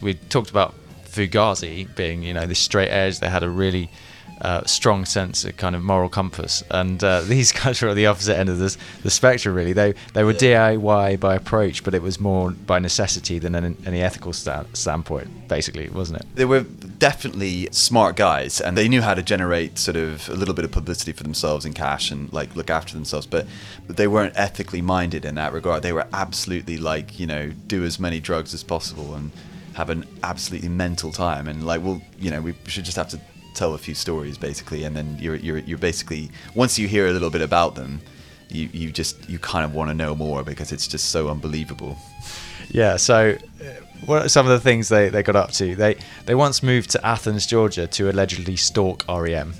We talked about Fugazi being, you know, this straight edge. They had a really uh, strong sense of kind of moral compass, and uh, these guys were at the opposite end of this, the spectrum. Really, they they were yeah. DIY by approach, but it was more by necessity than any, any ethical stand, standpoint. Basically, wasn't it? They were definitely smart guys, and they knew how to generate sort of a little bit of publicity for themselves and cash, and like look after themselves. But, but they weren't ethically minded in that regard. They were absolutely like you know do as many drugs as possible and have an absolutely mental time and like well you know we should just have to tell a few stories basically and then you're you're you're basically once you hear a little bit about them you you just you kind of want to know more because it's just so unbelievable. Yeah so uh, what are some of the things they, they got up to? They they once moved to athens georgia to allegedly stalk R.E.M.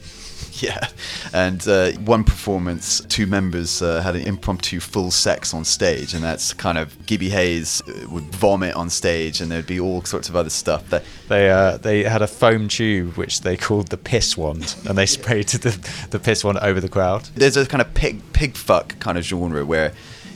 yeah. And uh, one performance, two members uh, had an impromptu full sex on stage, and that's kind of Gibby Hayes uh, would vomit on stage, and there'd be all sorts of other stuff. That they uh, they had a foam tube which they called the piss wand, and they sprayed the the piss wand over the crowd. There's a kind of pig pig fuck kind of genre where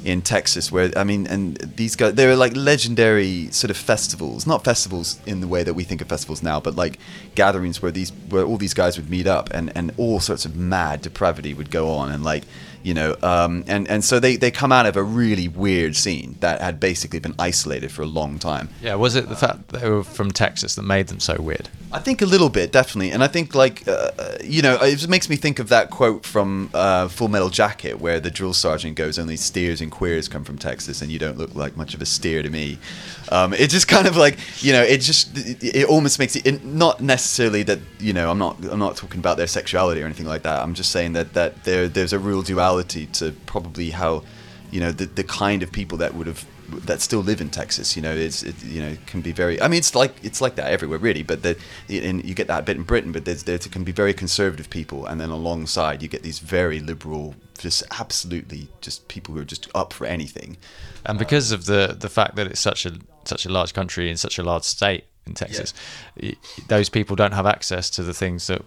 in Texas, where I mean, and these guys, they were like legendary sort of festivals, not festivals in the way that we think of festivals now, but like gatherings where these, where all these guys would meet up, and and all sorts of mad depravity would go on, and like you know, um, and and so they they come out of a really weird scene that had basically been isolated for a long time. Yeah, was it the fact they were from Texas that made them so weird? I think a little bit, definitely, and I think like uh, you know, it makes me think of that quote from uh, Full Metal Jacket, where the drill sergeant goes, "Only steers and queers come from Texas, and you don't look like much of a steer to me." Um, it just kind of like you know, it just it, it almost makes it, it not necessarily that you know, I'm not I'm not talking about their sexuality or anything like that. I'm just saying that that there there's a real duality to probably how you know the the kind of people that would have that still live in Texas. You know, it's it, you know can be very. I mean, it's like it's like that everywhere, really. But the, and you get that bit in Britain. But there's there can be very conservative people, and then alongside you get these very liberal, just absolutely just people who are just up for anything. And uh, because of the the fact that it's such a such a large country and such a large state in Texas, yeah. those people don't have access to the things that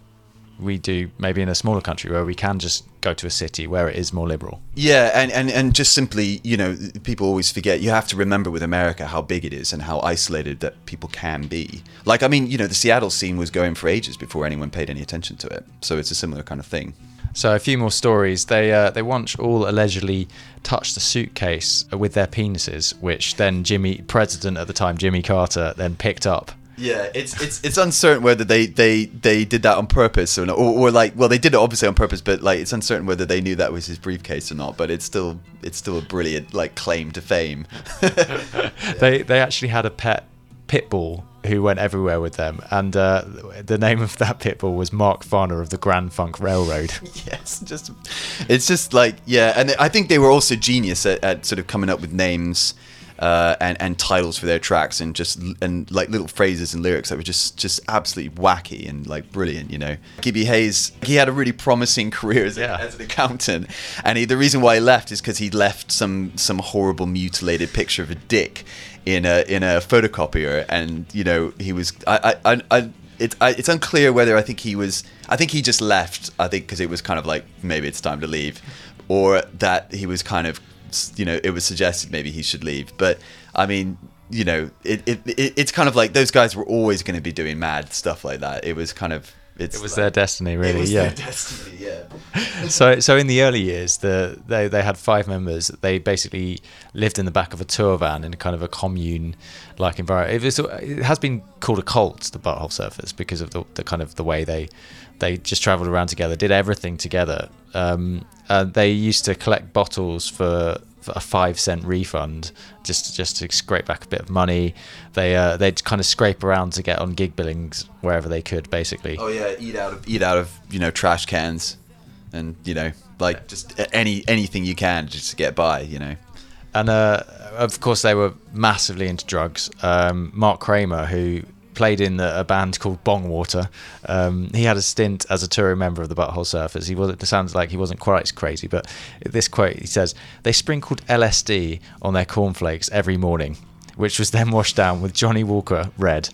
we do maybe in a smaller country where we can just go to a city where it is more liberal. Yeah, and, and, and just simply, you know, people always forget, you have to remember with America how big it is and how isolated that people can be. Like, I mean, you know, the Seattle scene was going for ages before anyone paid any attention to it. So it's a similar kind of thing. So a few more stories. They uh, they once all allegedly touched a suitcase with their penises, which then Jimmy, president at the time, Jimmy Carter, then picked up yeah, it's it's it's uncertain whether they they they did that on purpose or not, or, or, like well they did it obviously on purpose, but like it's uncertain whether they knew that was his briefcase or not. But it's still it's still a brilliant like claim to fame. they they actually had a pet pit bull who went everywhere with them, and uh, the name of that pit bull was Mark Farner of the Grand Funk Railroad. yes, just it's just like yeah, and I think they were also genius at, at sort of coming up with names uh, and and titles for their tracks and just and like little phrases and lyrics that were just just absolutely wacky and like brilliant. You know, Gibby Hayes he had a really promising career as, Yeah. a, as an accountant, and he, the reason why he left is because he left some some horrible mutilated picture of a dick in a in a photocopier, and you know he was I I. I, it, I, it's unclear whether I think he was. I think he just left. I think because it was kind of like maybe it's time to leave, or that he was kind of, you know, it was suggested maybe he should leave. But I mean, you know, it, it, it it's kind of like those guys were always going to be doing mad stuff like that. It was kind of it's It was like- their destiny, really. It was yeah. their destiny. Yeah. so so in the early years the they, they had five members they basically lived in the back of a tour van in a kind of a commune like environment it, was, it has been called a cult the butthole surfers because of the, the kind of the way they they just traveled around together did everything together um, uh, they used to collect bottles for a five cent refund just just to scrape back a bit of money they uh, they'd kind of scrape around to get on gig billings wherever they could basically Oh yeah, eat out of eat out of you know trash cans, and you know like just any anything you can just to get by. You know. and uh, of course they were massively into drugs. Um, Mark Kramer, who played in a band called Bongwater, um, he had a stint as a touring member of the Butthole Surfers. He wasn't. It sounds like he wasn't quite as crazy, but this quote he says they sprinkled LSD on their cornflakes every morning, which was then washed down with Johnnie Walker Red.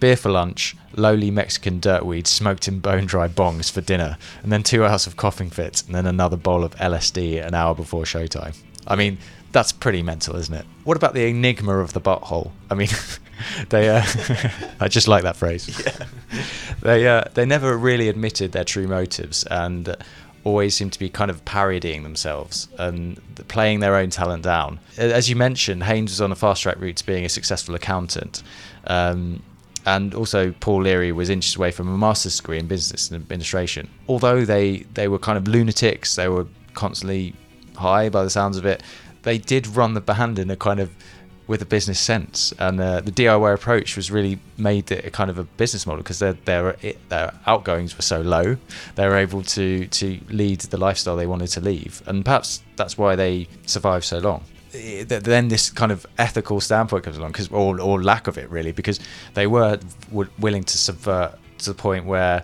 Beer for lunch, lowly Mexican dirtweed smoked in bone dry bongs for dinner, and then two hours of coughing fits, and then another bowl of LSD an hour before showtime. I mean, that's pretty mental, isn't it? What about the enigma of the butthole? I mean, they. Uh, I just like that phrase. They uh, they never really admitted their true motives and always seemed to be kind of parodying themselves and playing their own talent down. As you mentioned, Haynes was on a fast track route to being a successful accountant. Um, and also Paul Leary was inches away from a master's degree in business and administration. Although they, they were kind of lunatics, they were constantly high by the sounds of it. They did run the band in a kind of with a business sense, and uh, the DIY approach was really made it a kind of a business model because their their their outgoings were so low, they were able to to lead the lifestyle they wanted to leave, and perhaps that's why they survived so long. Eh, th- Then this kind of ethical standpoint comes along, because or, or lack of it really, because they were, were willing to subvert to the point where,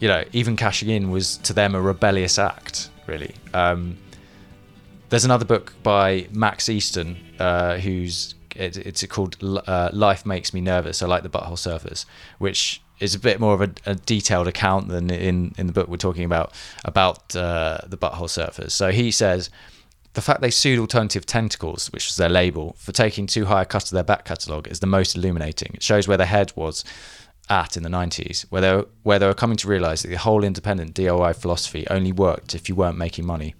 you know, even cashing in was to them a rebellious act, really. Um, there's another book by Max Easton, uh, who's it, it's called uh, "Life Makes Me Nervous." I like the Butthole Surfers, which is a bit more of a, a detailed account than in in the book we're talking about about uh, the Butthole Surfers. So he says. The fact they sued Alternative Tentacles, which was their label, for taking too high a cut of their back catalogue is the most illuminating. It shows where their head was at in the 90s, where they were, where they were coming to realise that the whole independent DIY philosophy only worked if you weren't making money.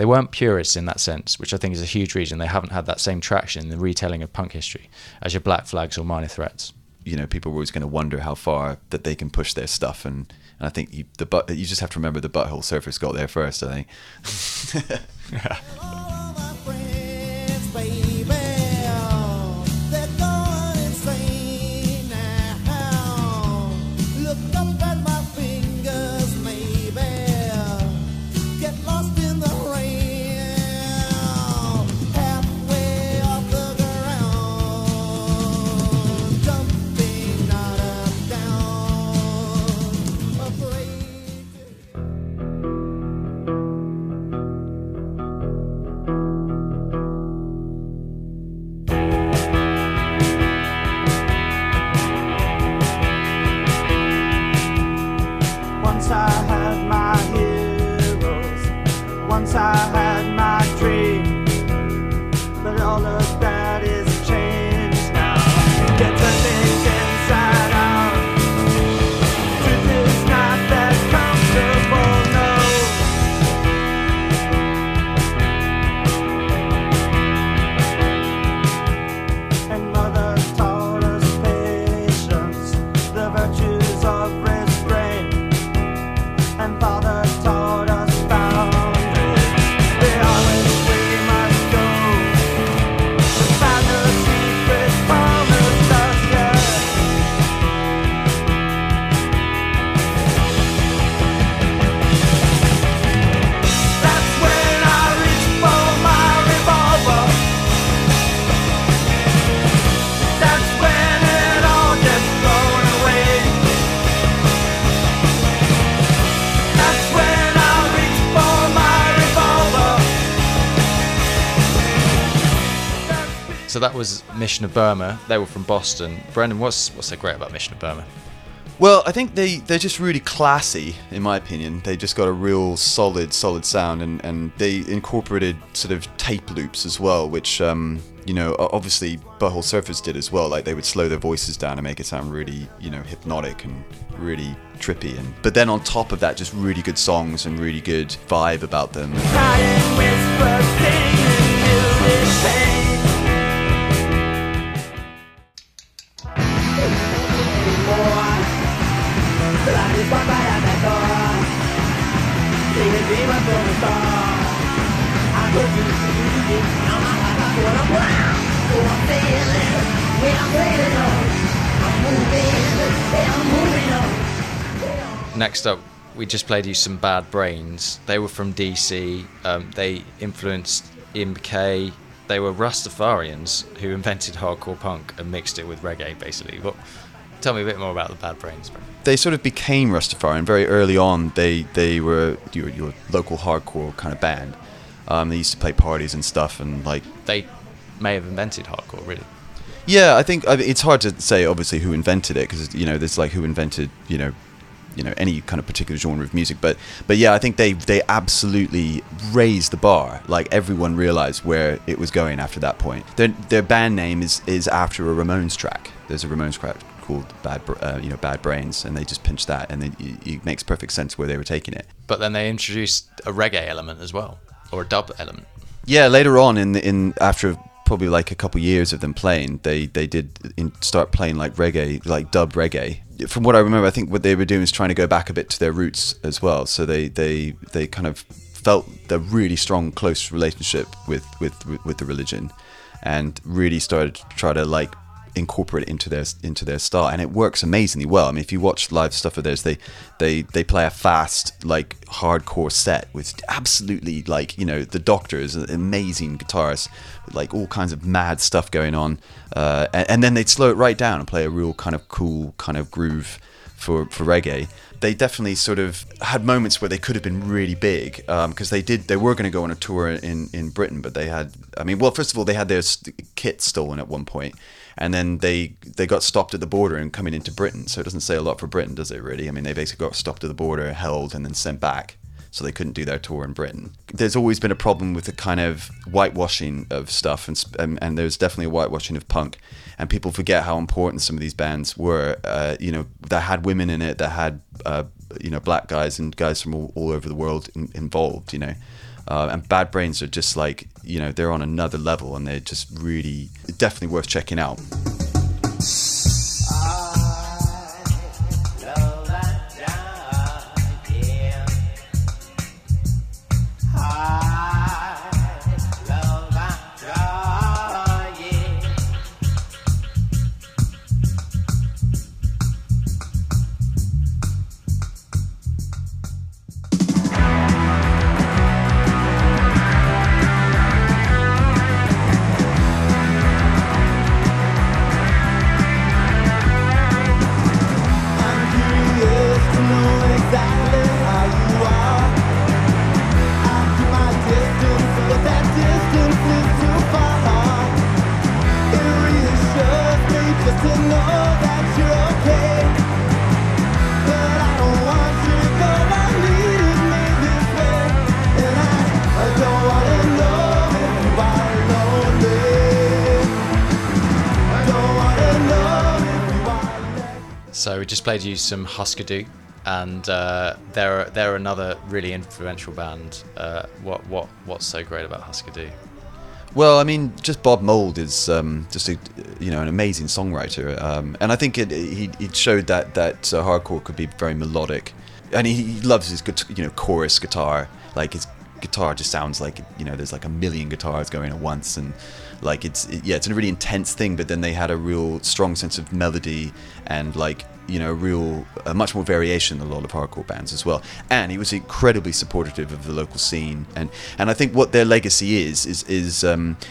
They weren't purists in that sense, which I think is a huge reason they haven't had that same traction in the retelling of punk history as your Black Flags or Minor Threats. you know people are always going to wonder how far that they can push their stuff and, and I think you, the but you just have to remember the butthole surfers got there first I think All I. that was Mission of Burma. They were from Boston. Brendan, what's what's so great about Mission of Burma? Well, I think they they're just really classy, in my opinion. They just got a real solid, solid sound, and and they incorporated sort of tape loops as well, which um, you know obviously Butthole Surfers did as well. Like they would slow their voices down and make it sound really you know hypnotic and really trippy. And but then on top of that, just really good songs and really good vibe about them. Next up, we just played you some Bad Brains. They were from DC. Um, they influenced MacKaye. They were Rastafarians who invented hardcore punk and mixed it with reggae, basically. But tell me a bit more about the Bad Brains. They sort of became Rastafarian very early on. They they were your, your local hardcore kind of band. Um, they used to play parties and stuff, and like They may have invented hardcore, really. yeah, I think I mean, it's hard to say obviously who invented it because you know there's like who invented you know you know any kind of particular genre of music, but but yeah, I think they they absolutely raised the bar. Like everyone realized where it was going after that point. Their their band name is is after a Ramones track. There's a Ramones track called Bad uh, you know Bad Brains, and they just pinched that, and then it, makes perfect sense where they were taking it. But then they introduced a reggae element as well, or a dub element. Yeah, later on in in after probably like a couple years of them playing, they they did in, start playing like reggae, like dub reggae. From what I remember, I think what they were doing is trying to go back a bit to their roots as well. So they they they kind of felt the really strong, close relationship with with, with the religion, and really started to try to like incorporate it into their into their style and it works amazingly well. I mean if you watch live stuff of theirs they they they play a fast like hardcore set with absolutely like you know the doctor is an amazing guitarist like all kinds of mad stuff going on uh, and, and then they'd slow it right down and play a real kind of cool kind of groove for for reggae. They definitely sort of had moments where they could have been really big because they did they were going to go on a tour in in Britain but they had I mean well first of all they had their kit stolen at one point and then they they got stopped at the border and coming into Britain so it doesn't say a lot for Britain does it really I mean they basically got stopped at the border held and then sent back so they couldn't do their tour in Britain. There's always been a problem with the kind of whitewashing of stuff, and and, and there's definitely a whitewashing of punk, and people forget how important some of these bands were. Uh, you know, that had women in it, that had uh, you know black guys and guys from all, all over the world in, involved. You know. Uh, and Bad Brains are just like, you know, they're on another level and they're just really, definitely worth checking out. I'm just played you some Husker Du, and uh, they're they're another really influential band. Uh, what what what's so great about Husker Du? Well, I mean, just Bob Mould is um, just a you know an amazing songwriter, um, and I think it he, he showed that that uh, hardcore could be very melodic, and he, he loves his gut- you know chorus guitar. Like his guitar just sounds like you know there's like a million guitars going at once, and like it's it, yeah it's a really intense thing. But then they had a real strong sense of melody and like you know real uh, much more variation than a lot of hardcore bands as well. And he was incredibly supportive of the local scene, and and I think what their legacy is is is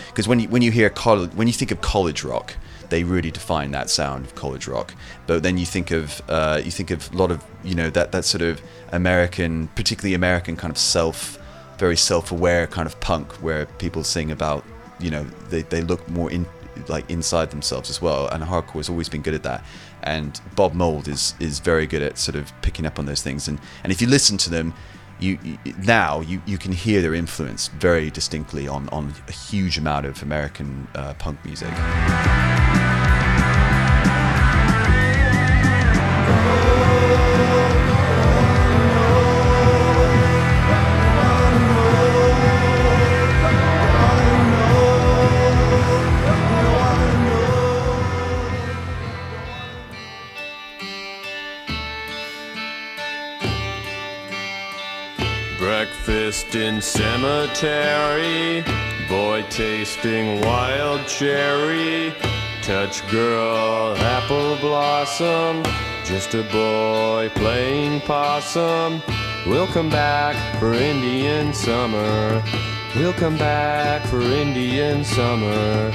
because when you when you hear college when you think of college rock they really define that sound of college rock. But then you think of uh, you think of a lot of you know that that sort of American, particularly American kind of self, very self-aware kind of punk, where people sing about you know they, they look more in like inside themselves as well. And hardcore has always been good at that. And Bob Mould is is very good at sort of picking up on those things. And and if you listen to them, you, you now you, you can hear their influence very distinctly on on a huge amount of American uh, punk music. Cemetery, boy tasting wild cherry, touch girl apple blossom, just a boy playing possum. We'll come back for Indian summer. We'll come back for Indian summer.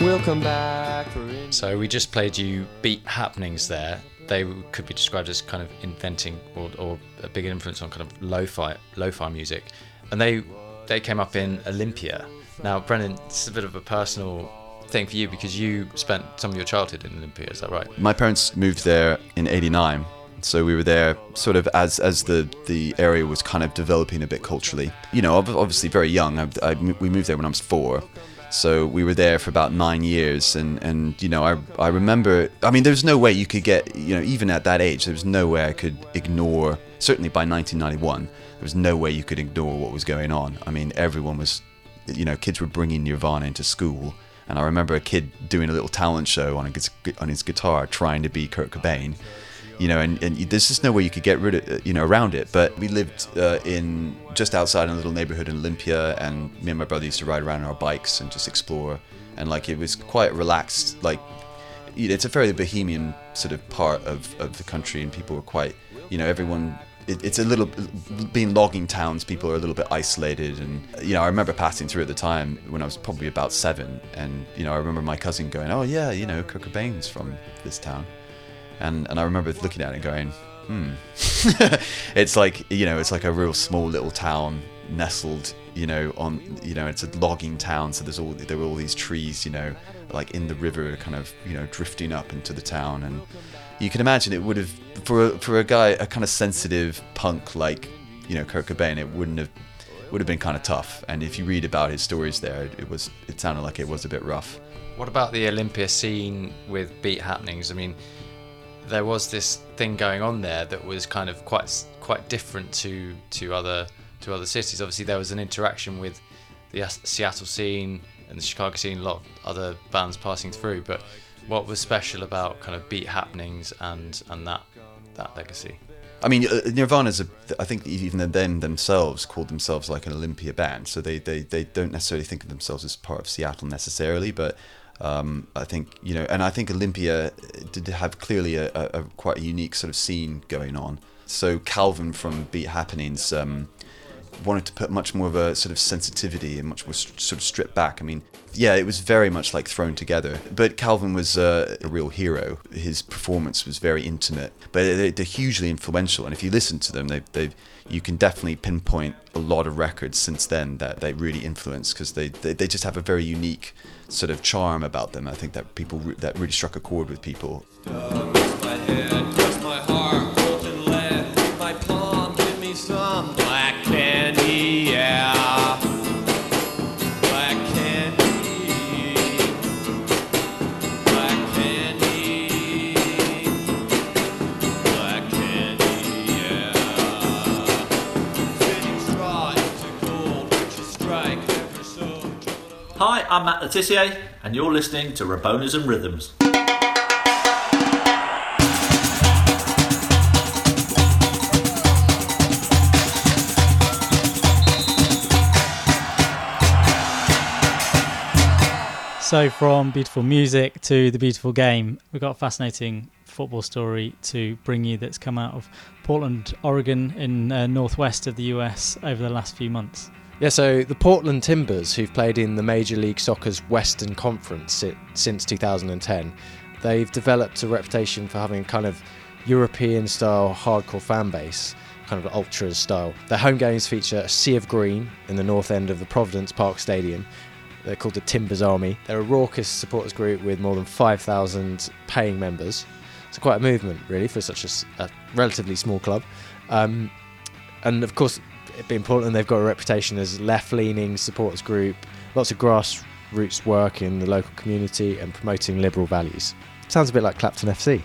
We'll come back for Indian So we just played you beat happenings there. They could be described as kind of inventing or, or a big influence on kind of lo-fi lo-fi music, and they they came up in Olympia. Now, Brendan, it's a bit of a personal thing for you because you spent some of your childhood in Olympia. Is that right? My parents moved there in '89, so we were there sort of as as the the area was kind of developing a bit culturally. You know, obviously very young. I, I, we moved there when I was four, so we were there for about nine years. And and you know, I I remember. I mean, there's no way you could get. You know, even at that age, there was no way I could ignore. Certainly by 1991, there was no way you could ignore what was going on. I mean, everyone was. You know, kids were bringing Nirvana into school. And I remember a kid doing a little talent show on, a, on his guitar trying to be Kurt Cobain you know, and, and there's just no way you could get rid of, you know, around it. But we lived uh, in just outside in a little neighborhood in Olympia, and me and my brother used to ride around on our bikes and just explore. And like it was quite relaxed. Like it's a fairly bohemian sort of part of, of the country, and people were quite, you know, everyone. It, it's a little being logging towns. People are a little bit isolated, and you know, I remember passing through at the time when I was probably about seven, and you know, I remember my cousin going, "Oh yeah, you know, Kurt Cobain's from this town." And and I remember looking at it and going, hmm. it's like you know, it's like a real small little town nestled, you know, on you know, it's a logging town, so there's all there were all these trees, you know, like in the river, kind of you know, drifting up into the town, and you can imagine it would have for a, for a guy, a kind of sensitive punk like you know Kurt Cobain, it wouldn't have would have been kind of tough. And if you read about his stories there, it was it sounded like it was a bit rough. What about the Olympia scene with beat happenings? I mean, there was this thing going on there that was kind of quite quite different to to other to other cities. Obviously, there was an interaction with the Seattle scene and the Chicago scene. A lot of other bands passing through, but what was special about kind of beat happenings and and that that legacy? I mean, uh, Nirvana's a, I think even then themselves called themselves like an Olympia band, so they, they, they don't necessarily think of themselves as part of Seattle necessarily, but um, I think you know, and I think Olympia did have clearly a, a, a quite a unique sort of scene going on. So Calvin from Beat Happenings um, wanted to put much more of a sort of sensitivity and much more st- sort of stripped back. I mean, yeah, it was very much like thrown together. But Calvin was uh, a real hero. His performance was very intimate, but they, they're hugely influential. And if you listen to them, they they you can definitely pinpoint a lot of records since then that they really influenced because they, they they just have a very unique sort of charm about them. I think that people that really struck a chord with people. I'm Matt Le Tissier, and you're listening to Rabonas and Rhythms. So, from beautiful music to the beautiful game, we've got a fascinating football story to bring you that's come out of Portland, Oregon, in uh, northwest of the US over the last few months. Yeah, so the Portland Timbers, who've played in the Major League Soccer's Western Conference since 2010, they've developed a reputation for having a kind of European style hardcore fan base, kind of ultras style. Their home games feature a sea of green in the north end of the Providence Park Stadium, They're called the Timbers Army. They're a raucous supporters group with more than 5,000 paying members. It's quite a movement, really, for such a relatively small club. Um, and of course, being Portland, they've got a reputation as left-leaning supporters group. Lots of grassroots work in the local community and promoting liberal values. Sounds a bit like Clapton FC.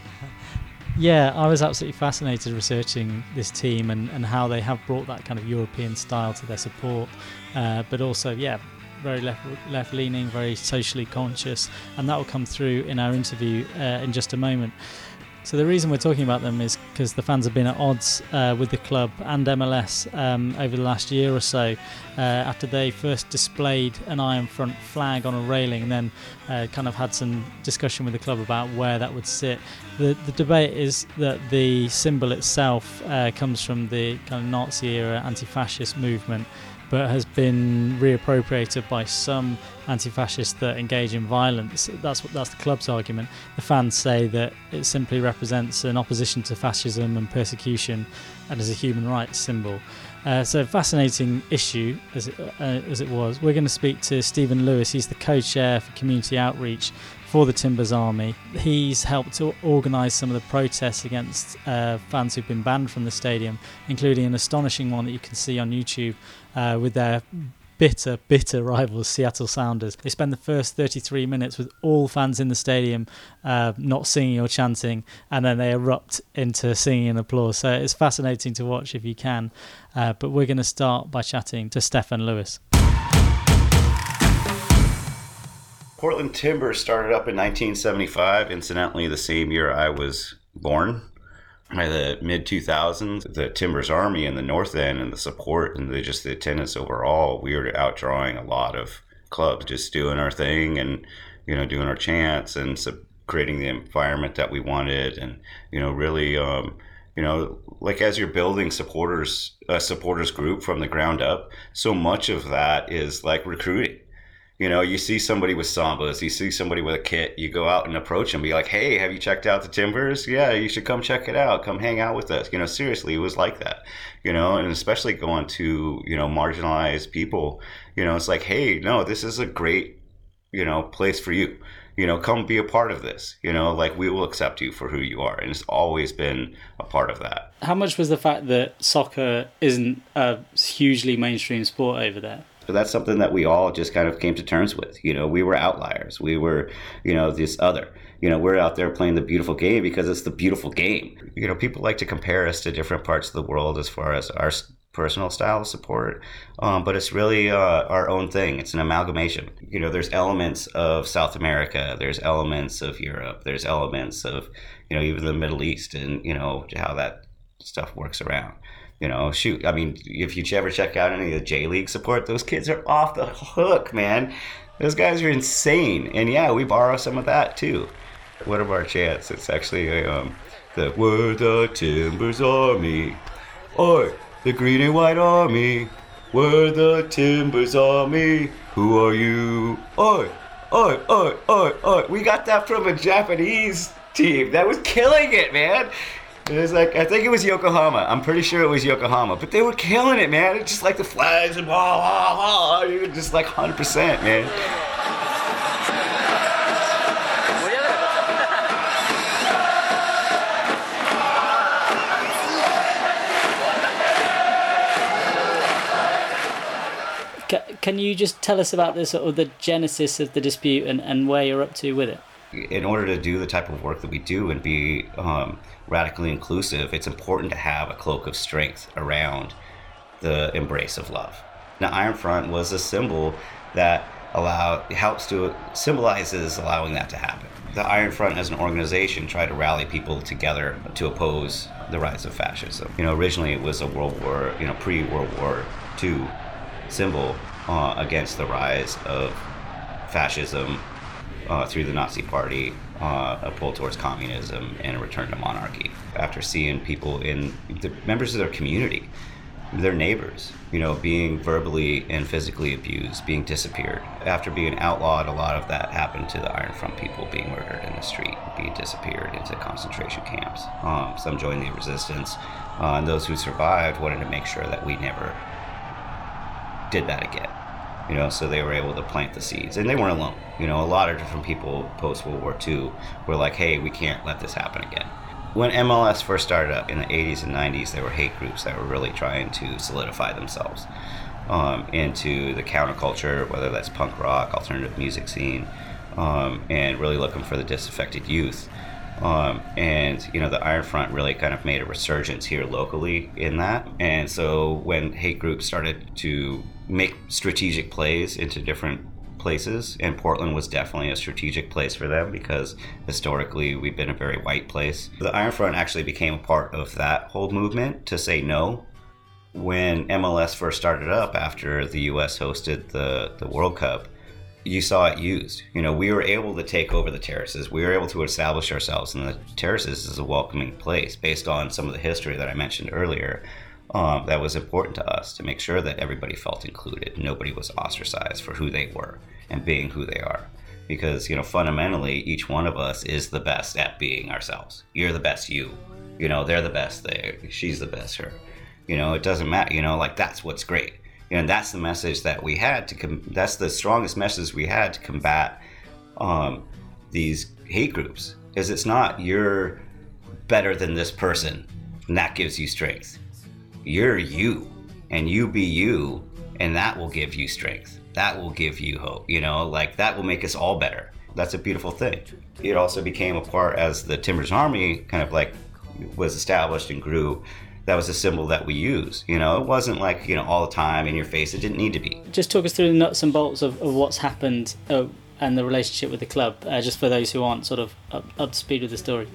Yeah, I was absolutely fascinated researching this team and, and how they have brought that kind of European style to their support, uh, but also, yeah, very left left leaning, very socially conscious, and that will come through in our interview uh, in just a moment. So the reason we're talking about them is because the fans have been at odds uh, with the club and MLS um, over the last year or so. Uh, after they first displayed an Iron Front flag on a railing, and then uh, kind of had some discussion with the club about where that would sit. The, the debate is that the symbol itself uh, comes from the kind of Nazi era anti-fascist movement, but has been reappropriated by some anti-fascists that engage in violence. That's what that's the club's argument. The fans say that it simply represents an opposition to fascism and persecution, and is a human rights symbol. Uh, so fascinating issue as it, uh, as it was. We're going to speak to Stephen Lewis. He's the co-chair for community outreach for the Timbers Army. He's helped to organise some of the protests against uh, fans who've been banned from the stadium, including an astonishing one that you can see on YouTube uh, with their bitter, bitter rivals, Seattle Sounders. They spend the first 33 minutes with all fans in the stadium uh, not singing or chanting, and then they erupt into singing and applause. So it's fascinating to watch if you can. Uh, but we're going to start by chatting to Stephan Lewis. Portland Timber started up in 1975, incidentally, the same year I was born. By the mid 2000s, the Timbers Army in the North End and the support and the, just the attendance overall, we were outdrawing a lot of clubs, just doing our thing and you know doing our chants and sub- creating the environment that we wanted, and you know really um, you know like as you're building supporters a supporters group from the ground up, so much of that is like recruiting. You know, you see somebody with sambas, you see somebody with a kit, you go out and approach them, be like, "Hey, have you checked out the Timbers? Yeah, you should come check it out. Come hang out with us." You know, seriously, it was like that. You know, and especially going to you know marginalized people. You know, it's like, "Hey, no, this is a great you know place for you. You know, come be a part of this. You know, like we will accept you for who you are." And it's always been a part of that. How much was the fact that soccer isn't a hugely mainstream sport over there? But that's something that we all just kind of came to terms with. You know, we were outliers. We were, you know, this other. You know, we're out there playing the beautiful game because it's the beautiful game. You know, people like to compare us to different parts of the world as far as our personal style of support, um, but it's really uh, our own thing. It's an amalgamation. You know, there's elements of South America, there's elements of Europe, there's elements of, you know, even the Middle East, and you know how that stuff works around. You know, shoot. I mean, if you ever check out any of the J League support, those kids are off the hook, man. Those guys are insane. And yeah, we borrow some of that too. One of our chants, it's actually um, the We're the Timbers Army. Or the Green and White Army. We're the Timbers Army. Who are you? Oi, oi, oi, oi, oi. We got that from a Japanese team that was killing it, man. It was like I think it was Yokohama. I'm pretty sure it was Yokohama, but they were killing it, man. It's just like the flags and blah blah blah. You just like 100 percent, man. Can you just tell us about the sort of the genesis of the dispute and, and where you're up to with it? in order to do the type of work that we do and be um, radically inclusive, it's important to have a cloak of strength around the embrace of love. Now, Iron Front was a symbol that allow helps to symbolizes allowing that to happen. The Iron Front, as an organization, tried to rally people together to oppose the rise of fascism. You know, originally it was a World War, you know, pre-World War II symbol uh, against the rise of fascism uh, through the Nazi Party, uh, a pull towards communism and a return to monarchy. After seeing people in the members of their community, their neighbors, you know, being verbally and physically abused, being disappeared. After being outlawed, a lot of that happened to the Iron Front people being murdered in the street, being disappeared into concentration camps. Um, some joined the resistance, uh, and those who survived wanted to make sure that we never did that again. You know, so they were able to plant the seeds, and they weren't alone. You know, a lot of different people post World War II were like, "Hey, we can't let this happen again." When MLS first started up in the 80s and 90s, there were hate groups that were really trying to solidify themselves um, into the counterculture, whether that's punk rock, alternative music scene, um, and really looking for the disaffected youth. Um, and you know the Iron Front really kind of made a resurgence here locally in that. And so when hate groups started to make strategic plays into different places, and Portland was definitely a strategic place for them because historically we've been a very white place. The Iron Front actually became a part of that whole movement to say no. When MLS first started up after the U.S. hosted the the World Cup, you saw it used. You know, we were able to take over the terraces. We were able to establish ourselves in the terraces as a welcoming place based on some of the history that I mentioned earlier. Um, that was important to us to make sure that everybody felt included. Nobody was ostracized for who they were and being who they are. Because, you know, fundamentally, each one of us is the best at being ourselves. You're the best you. You know, they're the best they. She's the best her. You know, it doesn't matter. You know, like that's what's great you know, that's the message that we had to com- that's the strongest message we had to combat um, these hate groups is it's not you're better than this person and that gives you strength you're you and you be you and that will give you strength that will give you hope you know like that will make us all better that's a beautiful thing it also became a part as the timbers army kind of like was established and grew that was a symbol that we use. You know, it wasn't like you know all the time in your face. It didn't need to be. Just talk us through the nuts and bolts of, of what's happened uh, and the relationship with the club, uh, just for those who aren't sort of up, up to speed with the story.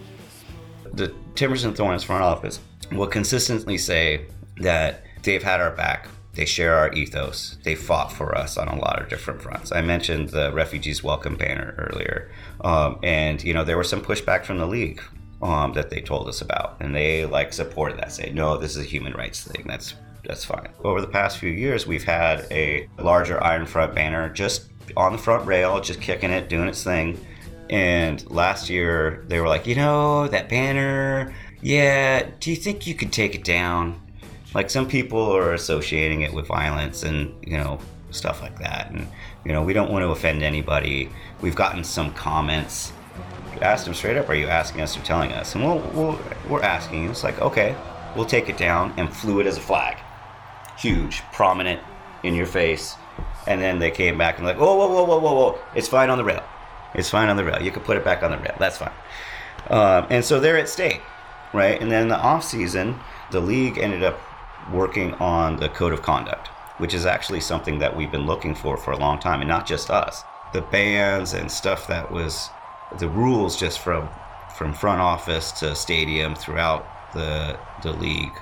The Timbers and Thorns front office will consistently say that they've had our back. They share our ethos. They fought for us on a lot of different fronts. I mentioned the refugees welcome banner earlier, um, and you know there was some pushback from the league um, that they told us about, and they like supported that, saying, "No, this is a human rights thing. That's that's fine." Over the past few years, we've had a larger Iron Front banner just on the front rail, just kicking it, doing its thing. And last year, they were like, "You know, that banner. Yeah, do you think you could take it down?" Like some people are associating it with violence and you know stuff like that, and you know we don't want to offend anybody. We've gotten some comments asked them straight up, "Are you asking us or telling us?" And we'll, we'll we're asking. It's like, okay, we'll take it down and flew it as a flag, huge, prominent, in your face. And then they came back and like, whoa, whoa, whoa, whoa, whoa, whoa, it's fine on the rail. It's fine on the rail. You can put it back on the rail. That's fine. Um, and so they're at stake, right? And then the off season, the league ended up working on the code of conduct, which is actually something that we've been looking for for a long time, and not just us. The bans and stuff that was the rules just from from front office to stadium throughout the the league,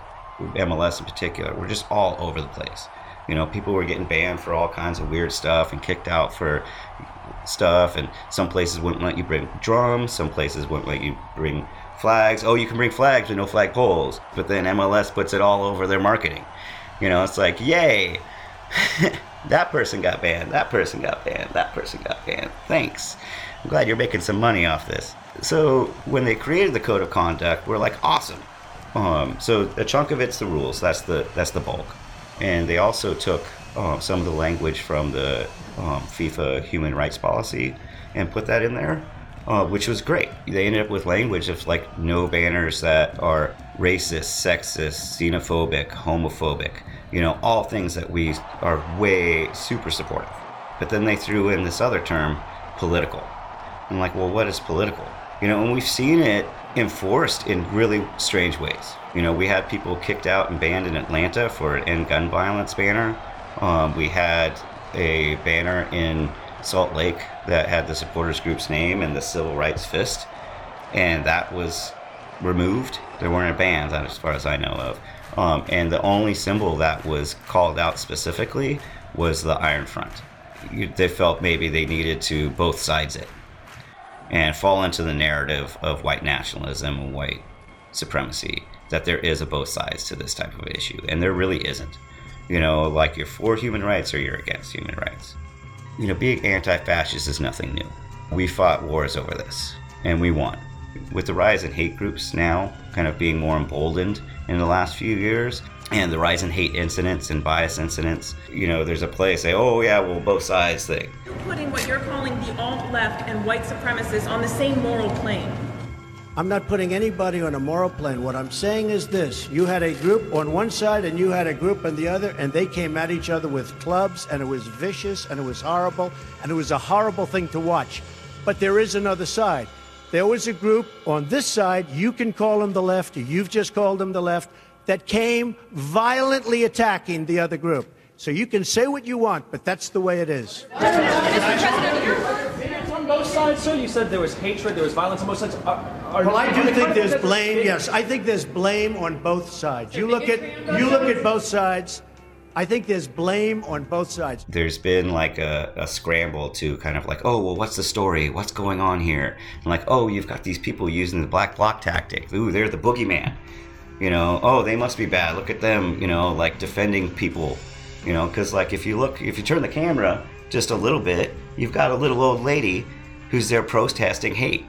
MLS in particular, were just all over the place. You know, people were getting banned for all kinds of weird stuff and kicked out for stuff. And some places wouldn't let you bring drums. Some places wouldn't let you bring flags. Oh, you can bring flags, but no flag poles. But then MLS puts it all over their marketing. You know, it's like, yay, that person got banned. That person got banned. That person got banned. Thanks. I'm glad you're making some money off this. So when they created the code of conduct, we're like, awesome. Um, so a chunk of it's the rules. That's the that's the bulk. And they also took um, some of the language from the um, FIFA human rights policy and put that in there, uh, which was great. They ended up with language of like no banners that are racist, sexist, xenophobic, homophobic. You know, all things that we are way super supportive. But then they threw in this other term, political. I'm like, well, what is political? You know, and we've seen it enforced in really strange ways. You know, we had people kicked out and banned in Atlanta for an end gun violence banner. Um, we had a banner in Salt Lake that had the supporters group's name and the civil rights fist, and that was removed. There weren't bans, as far as I know of. Um, and the only symbol that was called out specifically was the Iron Front. They felt maybe they needed to both sides it and fall into the narrative of white nationalism and white supremacy that there is a both sides to this type of issue and there really isn't you know like you're for human rights or you're against human rights you know being anti-fascist is nothing new we fought wars over this and we won with the rise in hate groups now kind of being more emboldened in the last few years and the rise in hate incidents and bias incidents. You know, there's a play say, oh yeah, well both sides thing. putting what you're calling the alt left and white supremacists on the same moral plane. I'm not putting anybody on a moral plane. What I'm saying is this you had a group on one side and you had a group on the other, and they came at each other with clubs, and it was vicious, and it was horrible, and it was a horrible thing to watch. But there is another side. There was a group on this side, you can call them the left, you've just called them the left, that came violently attacking the other group. So you can say what you want, but that's the way it is. It's on both sides, sir. You said there was hatred, there was violence on both sides. Are, are, Well, I do think there's blame. Yes, I think there's blame on both sides. You look at you look at both sides. I think there's blame on both sides. There's been like a, a scramble to kind of like, oh, well, what's the story? What's going on here? And like, oh, you've got these people using the black bloc tactic. Ooh, they're the boogeyman. You know, oh, they must be bad. Look at them, you know, like defending people. You know, because like if you look, if you turn the camera just a little bit, you've got a little old lady who's there protesting hate.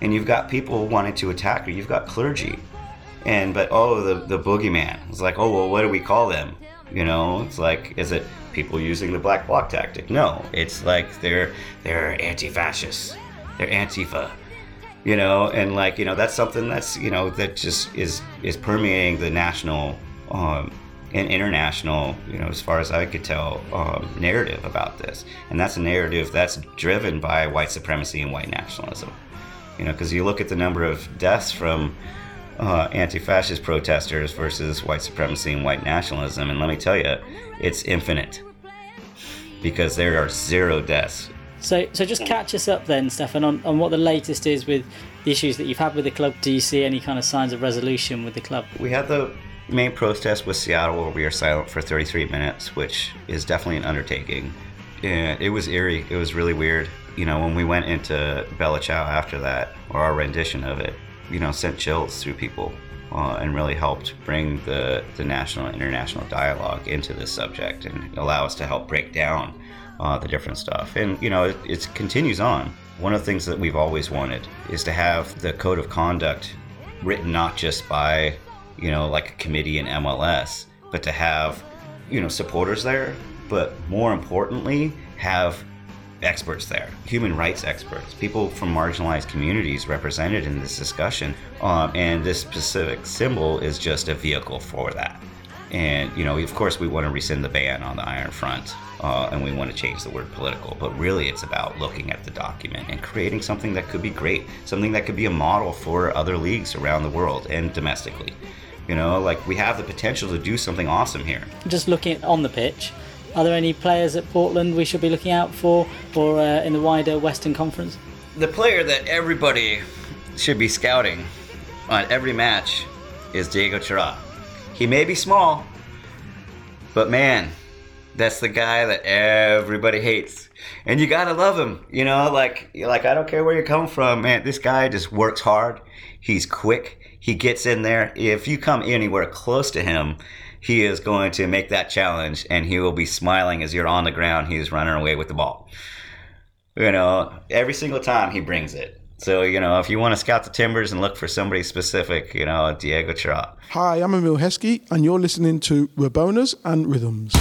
And you've got people wanting to attack her. You've got clergy. And, but, oh, the, the boogeyman. It's like, oh, well, what do we call them? You know, it's like, is it people using the black bloc tactic? No, it's like they're they're anti-fascists, they're Antifa, you know, and like you know that's something that's you know that just is is permeating the national um, and international, you know, as far as I could tell, um, narrative about this, and that's a narrative that's driven by white supremacy and white nationalism, you know, because you look at the number of deaths from uh, anti-fascist protesters versus white supremacy and white nationalism, and let me tell you, it's infinite because there are zero deaths. So, so just catch us up then, Stephan, on, on what the latest is with the issues that you've had with the club. Do you see any kind of signs of resolution with the club? We had the main protest with Seattle where we were silent for 33 minutes, which is definitely an undertaking. And it was eerie. It was really weird. You know, when we went into Bella Ciao after that, or our rendition of it, you know, sent chills through people uh, and really helped bring the, the national and international dialogue into this subject and allow us to help break down uh, the different stuff. And, you know, it, it continues on. One of the things that we've always wanted is to have the code of conduct written not just by, you know, like a committee in MLS, but to have, you know, supporters there, but more importantly, have experts there, human rights experts, people from marginalized communities represented in this discussion. Um, and this specific symbol is just a vehicle for that. And, you know, of course, we want to rescind the ban on the Iron Front uh, and we want to change the word political, but really it's about looking at the document and creating something that could be great, something that could be a model for other leagues around the world and domestically. You know, like we have the potential to do something awesome here. Just looking on the pitch, are there any players at Portland we should be looking out for, or uh, in the wider Western Conference? The player that everybody should be scouting on every match is Diego Chara. He may be small, but man, that's the guy that everybody hates. And you gotta love him, you know, like like I don't care where you come from, man. This guy just works hard. He's quick. He gets in there. If you come anywhere close to him, he is going to make that challenge and he will be smiling as you're on the ground. He's running away with the ball. You know, every single time he brings it. So, you know, if you want to scout the Timbers and look for somebody specific, you know, Diego Chara. Hi, I'm Emile Heskey, and you're listening to Rabonas and Rhythms.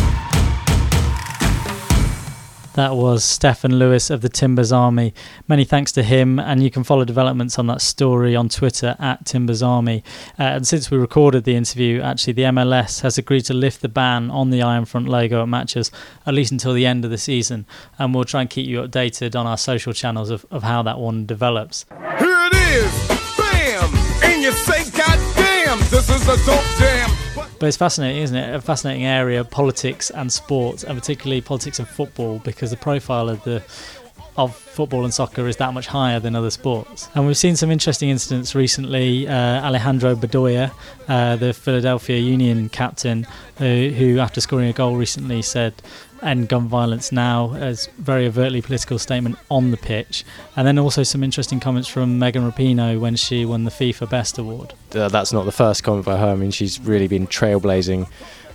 That was Stephan Lewis of the Timbers Army. Many thanks to him, and you can follow developments on that story on Twitter at Timbers Army. Uh, and since we recorded the interview, actually, the MLS has agreed to lift the ban on the Iron Front logo at matches at least until the end of the season. And we'll try and keep you updated on our social channels of, of how that one develops. Here it is, bam! And you say, God damn, this is a dope jam. But it's fascinating, isn't it? A fascinating area, politics and sports, and particularly politics and football, because the profile of the of football and soccer is that much higher than other sports. And we've seen some interesting incidents recently. Uh, Alejandro Bedoya, uh, the Philadelphia Union captain, uh, who after scoring a goal recently said, "End gun violence now," as very overtly political statement on the pitch. And then also some interesting comments from Megan Rapinoe when she won the FIFA Best Award. uh, that's not the first comment by her. I mean, she's really been trailblazing.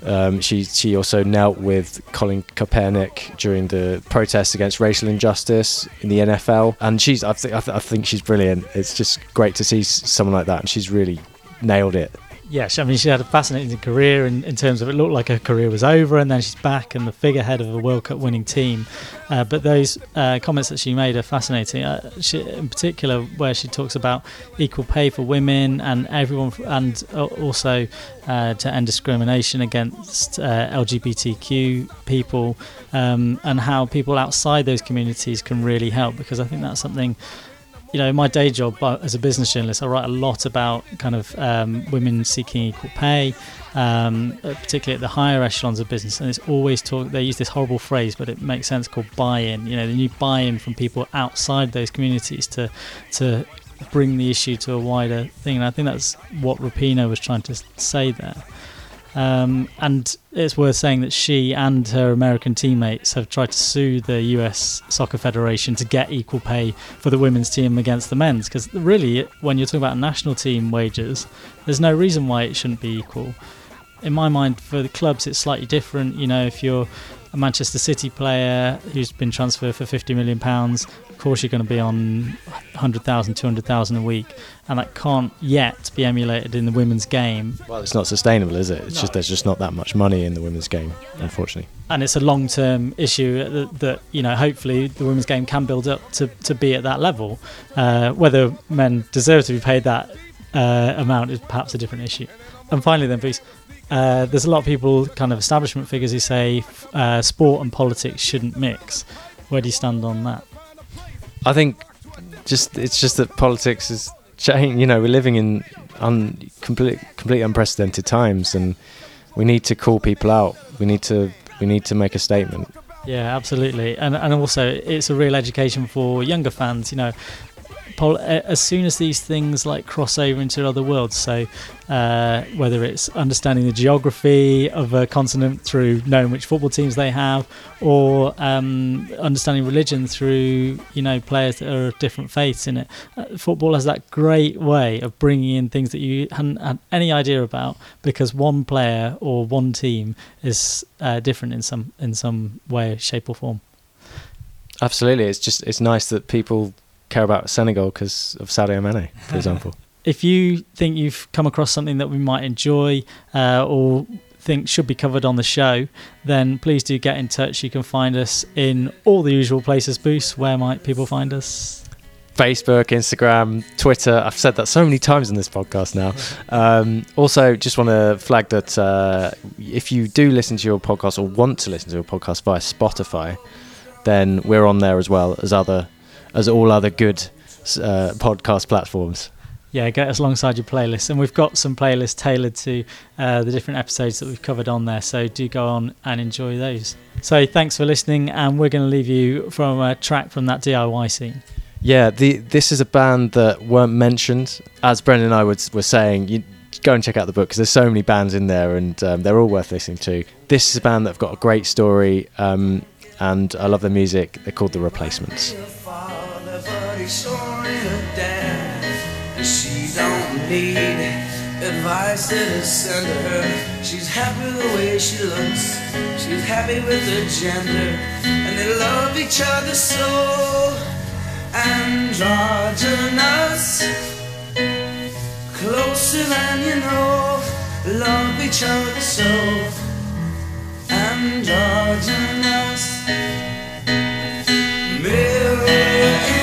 Um, she she also knelt with Colin Kaepernick during the protests against racial injustice in the NFL, and she's I, th- I, th- I think she's brilliant. It's just great to see someone like that, and she's really nailed it. Yeah, she, I mean, she had a fascinating career in, in terms of it looked like her career was over, and then she's back and the figurehead of a World Cup winning team. Uh, but those uh, comments that she made are fascinating. Uh, she, in particular, where she talks about equal pay for women and everyone, and uh, also uh, to end discrimination against uh, LGBTQ people, um, and how people outside those communities can really help. Because I think that's something you know, my day job uh, as a business journalist, I write a lot about kind of um, women seeking equal pay, um, uh, particularly at the higher echelons of business. And it's always talk. They use this horrible phrase, but it makes sense called buy-in. You know, the new buy-in from people outside those communities to to bring the issue to a wider thing. And I think that's what Rapinoe was trying to say there. Um, and it's worth saying that she and her American teammates have tried to sue the US Soccer Federation to get equal pay for the women's team against the men's. Because really, when you're talking about national team wages, there's no reason why it shouldn't be equal. In my mind, for the clubs, it's slightly different. You know, if you're a Manchester City player who's been transferred for 50 million pounds, of course you're going to be on 100,000, 200,000 a week, and that can't yet be emulated in the women's game. Well, it's not sustainable, is it? It's just there's just not that much money in the women's game, unfortunately. and it's a long-term issue that, that you know hopefully the women's game can build up to, to be at that level. Uh, whether men deserve to be paid that uh, amount is perhaps a different issue. And finally, then, please. Uh, there's a lot of people, kind of establishment figures, who say uh, sport and politics shouldn't mix. Where do you stand on that? I think just it's just that politics is changing. You know, we're living in un, complete, completely unprecedented times, and we need to call people out. We need to we need to make a statement. Yeah, absolutely, and and also it's a real education for younger fans. You know, as soon as these things like cross over into other worlds, so uh, whether it's understanding the geography of a continent through knowing which football teams they have, or um, understanding religion through you know players that are of different faiths in it, uh, football has that great way of bringing in things that you hadn't had any idea about because one player or one team is uh, different in some in some way, shape, or form. Absolutely, it's just it's nice that people care about Senegal because of Sadio Mane, for example. if you think you've come across something that we might enjoy uh, or think should be covered on the show, then please do get in touch. You can find us in all the usual places. Boost, where might people find us? Facebook, Instagram, Twitter. I've said that so many times in this podcast now. Um, also, just want to flag that uh, if you do listen to your podcast or want to listen to your podcast via Spotify, then we're on there as well as other as all other good uh, podcast platforms. Yeah, get us alongside your playlist, and we've got some playlists tailored to uh, the different episodes that we've covered on there. So do go on and enjoy those. So thanks for listening, and we're going to leave you from a track from that DIY scene. Yeah, the this is a band that weren't mentioned. As Brendan and I were, were saying, you go and check out the book because there's so many bands in there and um, they're all worth listening to. This is a band that have got a great story um, and I love their music. They're called The Replacements. But he's showing her down. She don't need advice that is sent to her. She's happy the way she looks. She's happy with her gender. And they love each other so androgynous. Closer than you know. Love each other so androgynous. Mirror